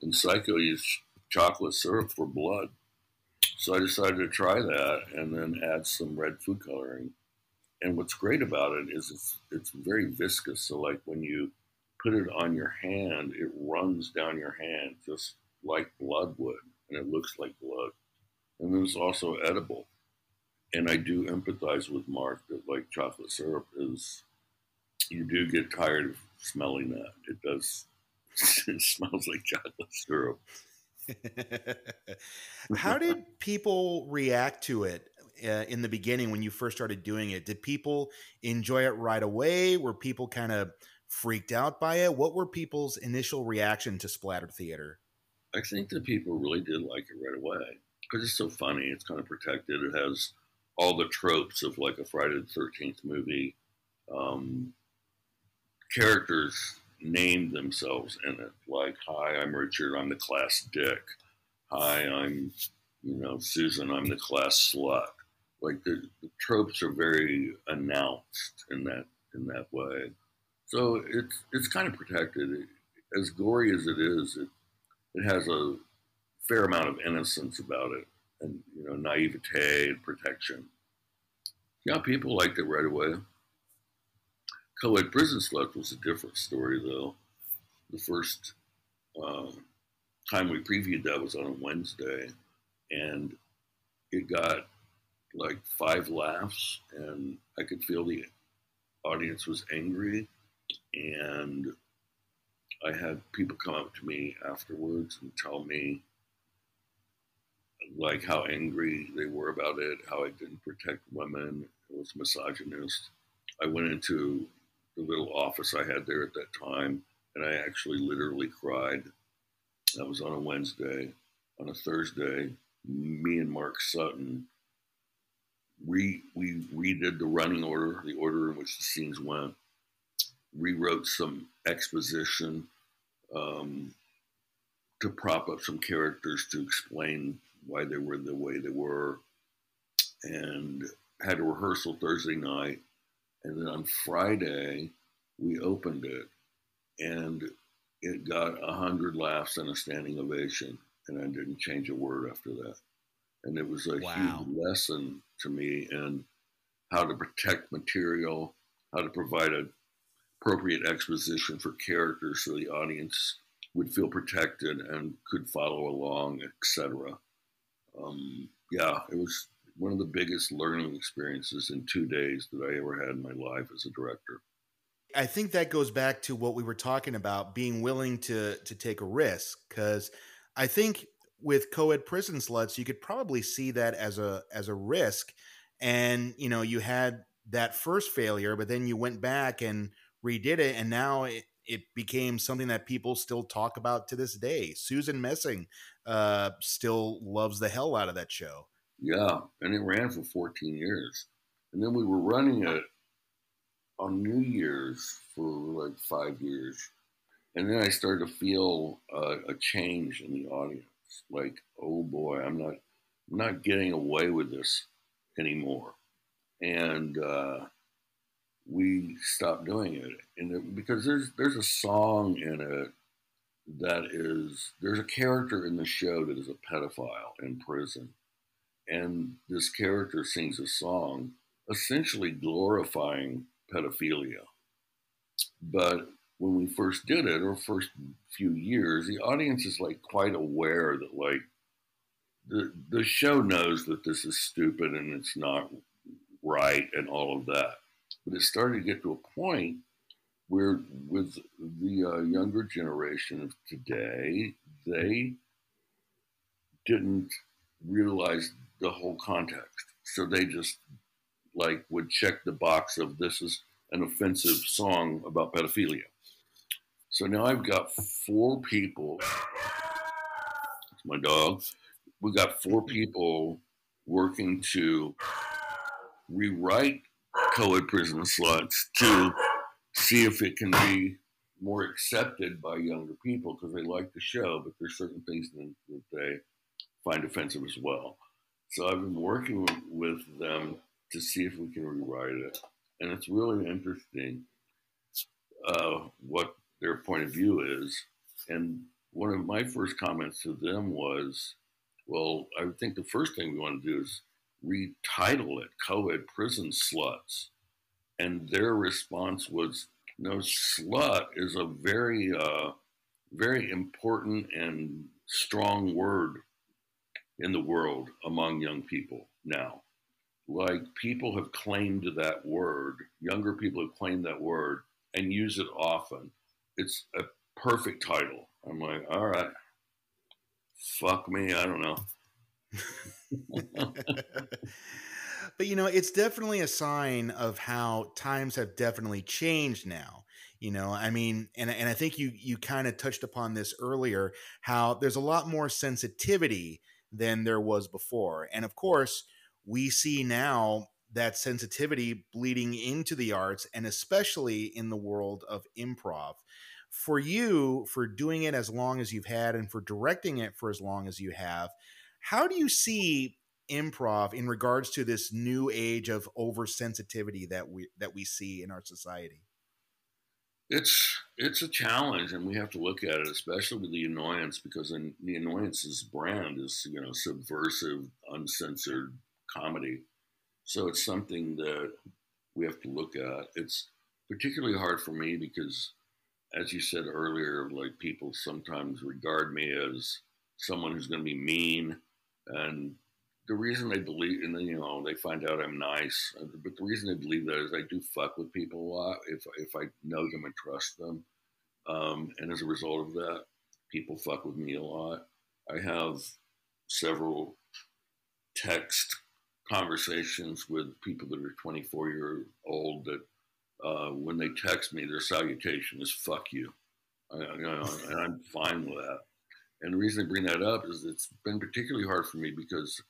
in Psycho, he used chocolate syrup for blood. So I decided to try that and then add some red food coloring. And what's great about it is it's it's very viscous. So like when you put it on your hand, it runs down your hand just like blood would and it looks like blood. And then it's also edible. And I do empathize with Mark that like chocolate syrup is, you do get tired of smelling that. It does, [laughs] it smells like chocolate syrup. [laughs] How did people react to it uh, in the beginning when you first started doing it? Did people enjoy it right away? Were people kind of freaked out by it? What were people's initial reaction to splatter theater? I think that people really did like it right away because it's so funny. It's kind of protected. It has all the tropes of like a Friday the Thirteenth movie. Um, characters named themselves in it, like "Hi, I'm Richard. I'm the class dick." "Hi, I'm you know Susan. I'm the class slut." Like the, the tropes are very announced in that in that way. So it's it's kind of protected. As gory as it is, it it has a fair amount of innocence about it, and you know, naivete and protection. Yeah, people liked it right away. Co-ed prison slut was a different story, though. The first uh, time we previewed that was on a Wednesday, and it got like five laughs, and I could feel the audience was angry, and I had people come up to me afterwards and tell me like how angry they were about it, how I didn't protect women, it was misogynist. I went into the little office I had there at that time, and I actually literally cried. That was on a Wednesday. On a Thursday, me and Mark Sutton re, we redid the running order, the order in which the scenes went, rewrote some exposition um, to prop up some characters to explain why they were the way they were, and had a rehearsal Thursday night. And then on Friday, we opened it, and it got a hundred laughs and a standing ovation, and I didn't change a word after that. And it was a wow. huge lesson to me in how to protect material, how to provide a appropriate exposition for characters so the audience would feel protected and could follow along, etc. Um, yeah, it was one of the biggest learning experiences in two days that I ever had in my life as a director. I think that goes back to what we were talking about being willing to to take a risk because I think with co-ed prison sluts you could probably see that as a as a risk and you know you had that first failure but then you went back and redid it and now it, it became something that people still talk about to this day. Susan Messing uh, still loves the hell out of that show. Yeah, and it ran for 14 years. And then we were running it on New Year's for like five years. And then I started to feel uh, a change in the audience. Like, oh boy, I'm not, I'm not getting away with this anymore. And uh, we stopped doing it, and it, because there's there's a song in it that is there's a character in the show that is a pedophile in prison, and this character sings a song essentially glorifying pedophilia. But when we first did it, or first few years, the audience is like quite aware that like the the show knows that this is stupid and it's not right and all of that. But it started to get to a point where, with the uh, younger generation of today, they didn't realize the whole context. So they just like would check the box of this is an offensive song about pedophilia. So now I've got four people. It's my dog. We've got four people working to rewrite co-ed prison sluts to see if it can be more accepted by younger people because they like the show, but there's certain things that they find offensive as well. So I've been working with them to see if we can rewrite it, and it's really interesting uh, what their point of view is. And one of my first comments to them was, "Well, I think the first thing we want to do is retitle it co-ed prison sluts and their response was no slut is a very uh, very important and strong word in the world among young people now. Like people have claimed that word younger people have claimed that word and use it often. It's a perfect title. I'm like all right. Fuck me. I don't know. [laughs] But you know, it's definitely a sign of how times have definitely changed now. You know, I mean, and and I think you you kind of touched upon this earlier, how there's a lot more sensitivity than there was before, and of course, we see now that sensitivity bleeding into the arts, and especially in the world of improv for you for doing it as long as you've had and for directing it for as long as you have how do you see improv in regards to this new age of oversensitivity that we that we see in our society? It's it's a challenge, and we have to look at it, especially with the annoyance, because in, the annoyance's brand is you know subversive, uncensored comedy. So it's something that we have to look at. It's particularly hard for me because, as you said earlier, like people sometimes regard me as someone who's going to be mean, and the reason they believe, and then you know they find out I'm nice, uh, but the reason they believe that is I do fuck with people a lot if if I know them and trust them, um, and as a result of that, people fuck with me a lot. I have several text conversations with people that are 24 year old that uh, when they text me, their salutation is "fuck you," I, you know, and I'm fine with that. And the reason I bring that up is it's been particularly hard for me because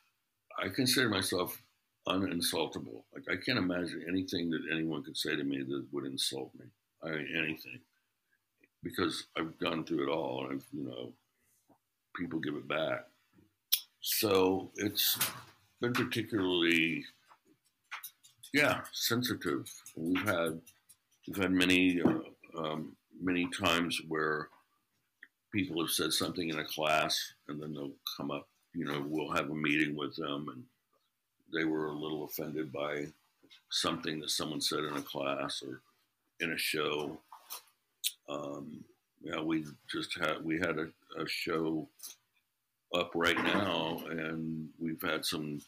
I consider myself uninsultable. Like I can't imagine anything that anyone could say to me that would insult me. I mean, anything, because I've gone through it all, and I've, you know, people give it back. So it's been particularly, yeah, sensitive. We've had we've had many uh, um, many times where people have said something in a class, and then they'll come up you know, we'll have a meeting with them, and they were a little offended by something that someone said in a class or in a show. Um, yeah, we just had we had a, a show up right now, and we've had some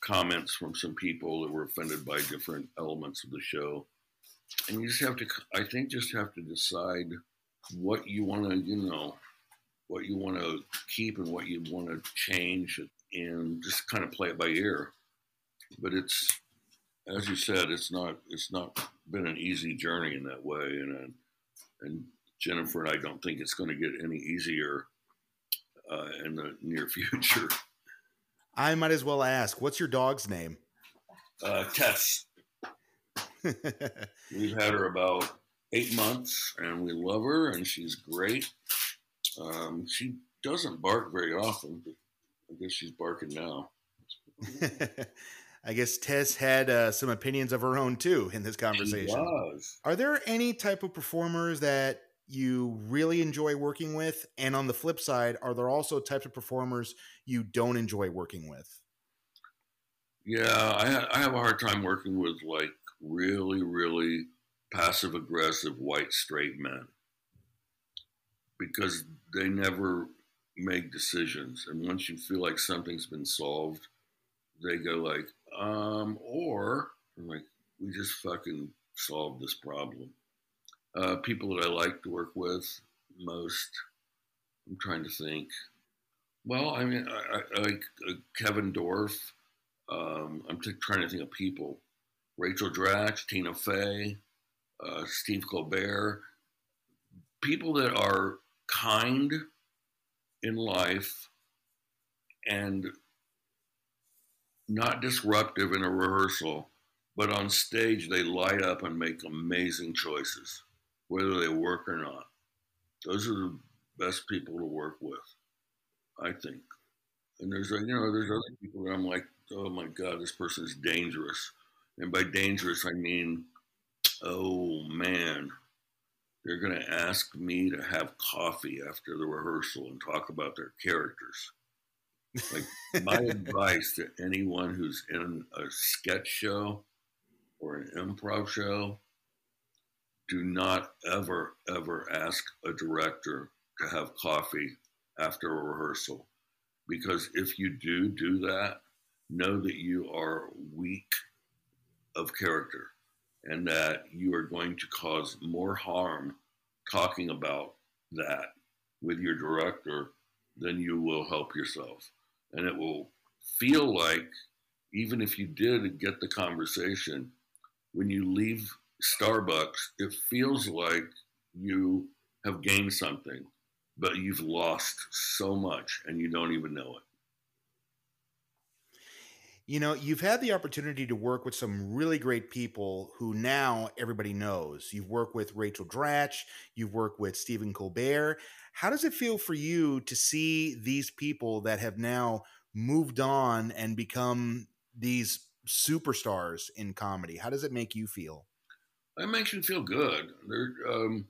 comments from some people that were offended by different elements of the show. And you just have to, I think, just have to decide what you want to, you know, what you want to keep and what you want to change and just kind of play it by ear. But it's, as you said, it's not it's not been an easy journey in that way, and uh, and Jennifer and I don't think it's going to get any easier uh, in the near future. I might as well ask, what's your dog's name? Uh, Tess. [laughs] We've had her about eight months, and we love her, and she's great. Um, she doesn't bark very often, but I guess she's barking now. [laughs] I guess Tess had uh, some opinions of her own too in this conversation. Are there any type of performers that you really enjoy working with? And on the flip side, are there also types of performers you don't enjoy working with? Yeah, I, I have a hard time working with like really, really passive aggressive white straight men because they never make decisions. And once you feel like something's been solved, they go like, um, or I'm like, we just fucking solved this problem. Uh, people that I like to work with most, I'm trying to think. Well, I mean, I, I like uh, Kevin Dorff. Um, I'm t- trying to think of people. Rachel Dratch, Tina Fey, uh, Steve Colbert. People that are kind in life and not disruptive in a rehearsal, but on stage they light up and make amazing choices, whether they work or not. Those are the best people to work with, I think. And there's, you know, there's other people that I'm like, oh my God, this person is dangerous. And by dangerous, I mean, oh man, they're going to ask me to have coffee after the rehearsal and talk about their characters. Like my [laughs] advice to anyone who's in a sketch show or an improv show, do not ever, ever ask a director to have coffee after a rehearsal. Because if you do do that, know that you are weak of character and that you are going to cause more harm talking about that with your director than you will help yourself. And it will feel like, even if you did get the conversation, when you leave Starbucks, it feels like you have gained something, but you've lost so much and you don't even know it. You know, you've had the opportunity to work with some really great people who now everybody knows. You've worked with Rachel Dratch, you've worked with Stephen Colbert. How does it feel for you to see these people that have now moved on and become these superstars in comedy? How does it make you feel? It makes me feel good. They're um,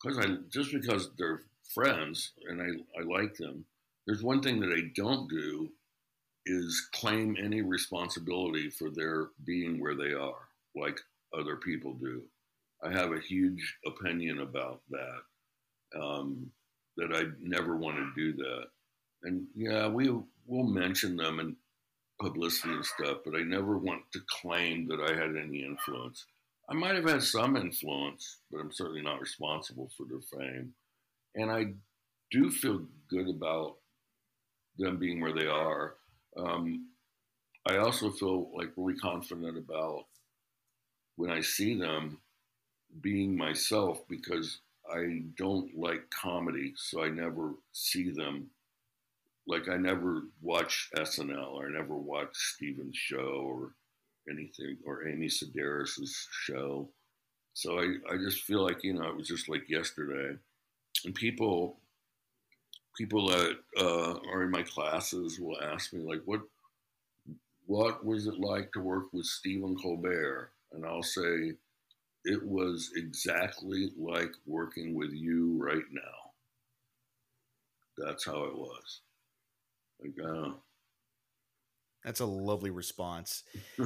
because I just because they're friends and I, I like them. There's one thing that I don't do is claim any responsibility for their being where they are, like other people do. I have a huge opinion about that. Um, that I never want to do that. And yeah, we will mention them in publicity and stuff, but I never want to claim that I had any influence. I might have had some influence, but I'm certainly not responsible for their fame. And I do feel good about them being where they are. Um, I also feel like really confident about when I see them being myself because I don't like comedy, so I never see them. Like I never watch SNL or I never watch Stephen's show or anything or Amy Sedaris's show. So I, I just feel like, you know, it was just like yesterday. And people people that uh, are in my classes will ask me like what what was it like to work with Stephen Colbert? And I'll say it was exactly like working with you right now. That's how it was. Like, uh, That's a lovely response. [laughs]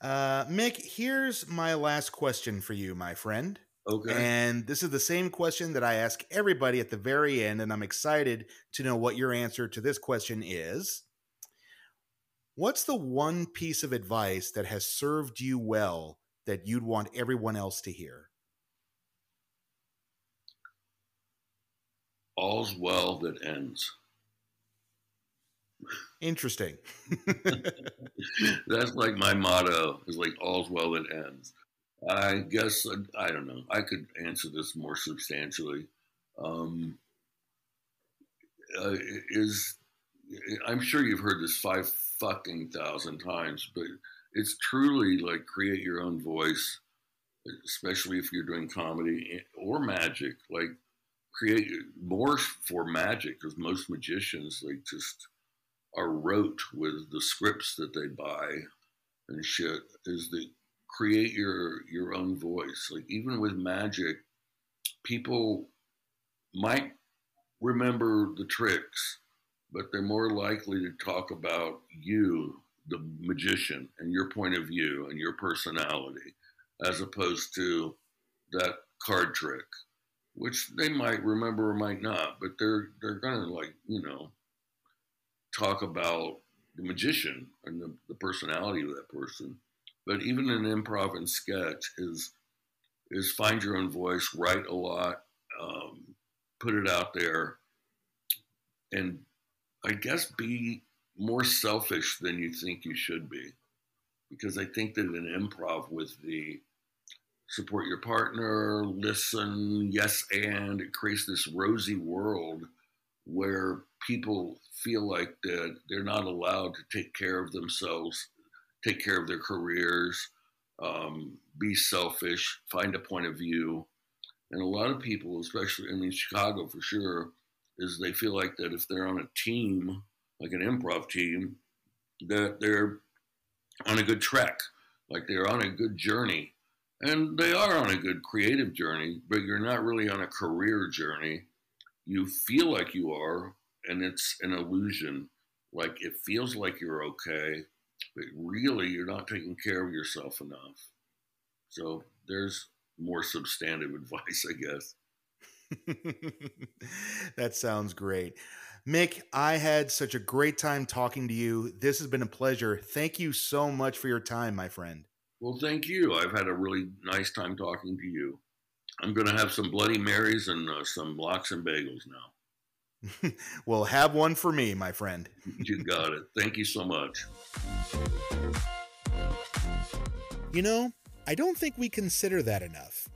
uh, Mick, here's my last question for you, my friend. Okay. And this is the same question that I ask everybody at the very end, and I'm excited to know what your answer to this question is. What's the one piece of advice that has served you well that you'd want everyone else to hear? All's well that ends. Interesting. [laughs] [laughs] That's like my motto is like all's well that ends. I guess I don't know. I could answer this more substantially. Um, uh, is I'm sure you've heard this five fucking thousand times, but it's truly like create your own voice, especially if you're doing comedy or magic. Like create more for magic because most magicians like just are rote with the scripts that they buy and shit. Is that create your your own voice? Like even with magic, people might remember the tricks, but they're more likely to talk about you the magician and your point of view and your personality as opposed to that card trick which they might remember or might not but they're they're gonna like you know talk about the magician and the, the personality of that person but even an improv and sketch is is find your own voice write a lot um, put it out there and i guess be more selfish than you think you should be. Because I think that in improv, with the support your partner, listen, yes, and it creates this rosy world where people feel like that they're not allowed to take care of themselves, take care of their careers, um, be selfish, find a point of view. And a lot of people, especially in Chicago for sure, is they feel like that if they're on a team, like an improv team, that they're on a good track, like they're on a good journey. And they are on a good creative journey, but you're not really on a career journey. You feel like you are, and it's an illusion. Like it feels like you're okay, but really you're not taking care of yourself enough. So there's more substantive [laughs] advice, I guess. [laughs] that sounds great. Mick, I had such a great time talking to you. This has been a pleasure. Thank you so much for your time, my friend. Well, thank you. I've had a really nice time talking to you. I'm going to have some Bloody Marys and uh, some lox and bagels now. [laughs] well, have one for me, my friend. you got it. Thank you so much. You know, I don't think we consider that enough.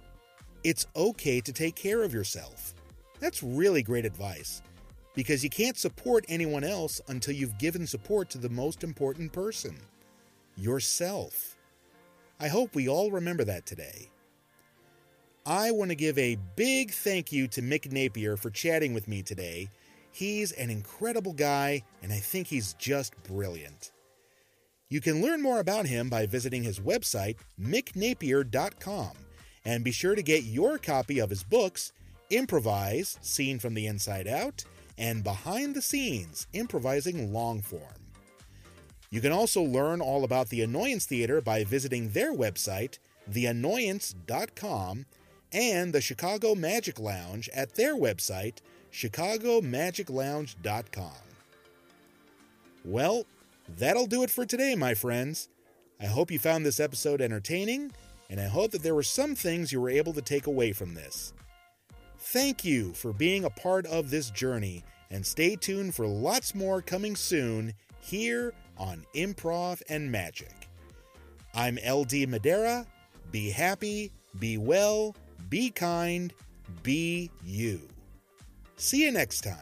It's okay to take care of yourself. That's really great advice because you can't support anyone else until you've given support to the most important person yourself. I hope we all remember that today. I want to give a big thank you to Mick Napier for chatting with me today. He's an incredible guy, and I think he's just brilliant. You can learn more about him by visiting his website, micknapier.com, and be sure to get your copy of his books, Improvise, Scene from the Inside Out, and Behind the Scenes, Improvising Long Form. You can also learn all about the Annoyance Theater by visiting their website, theannoyance.com, and the Chicago Magic Lounge at their website, chicagomagiclounge.com. Well, that'll do it for today, my friends. I hope you found this episode entertaining, and I hope that there were some things you were able to take away from this. Thank you for being a part of this journey, and stay tuned for lots more coming soon here on Improv and Magic. I'm LD Madera. Be happy, be well, be kind, be you. See you next time.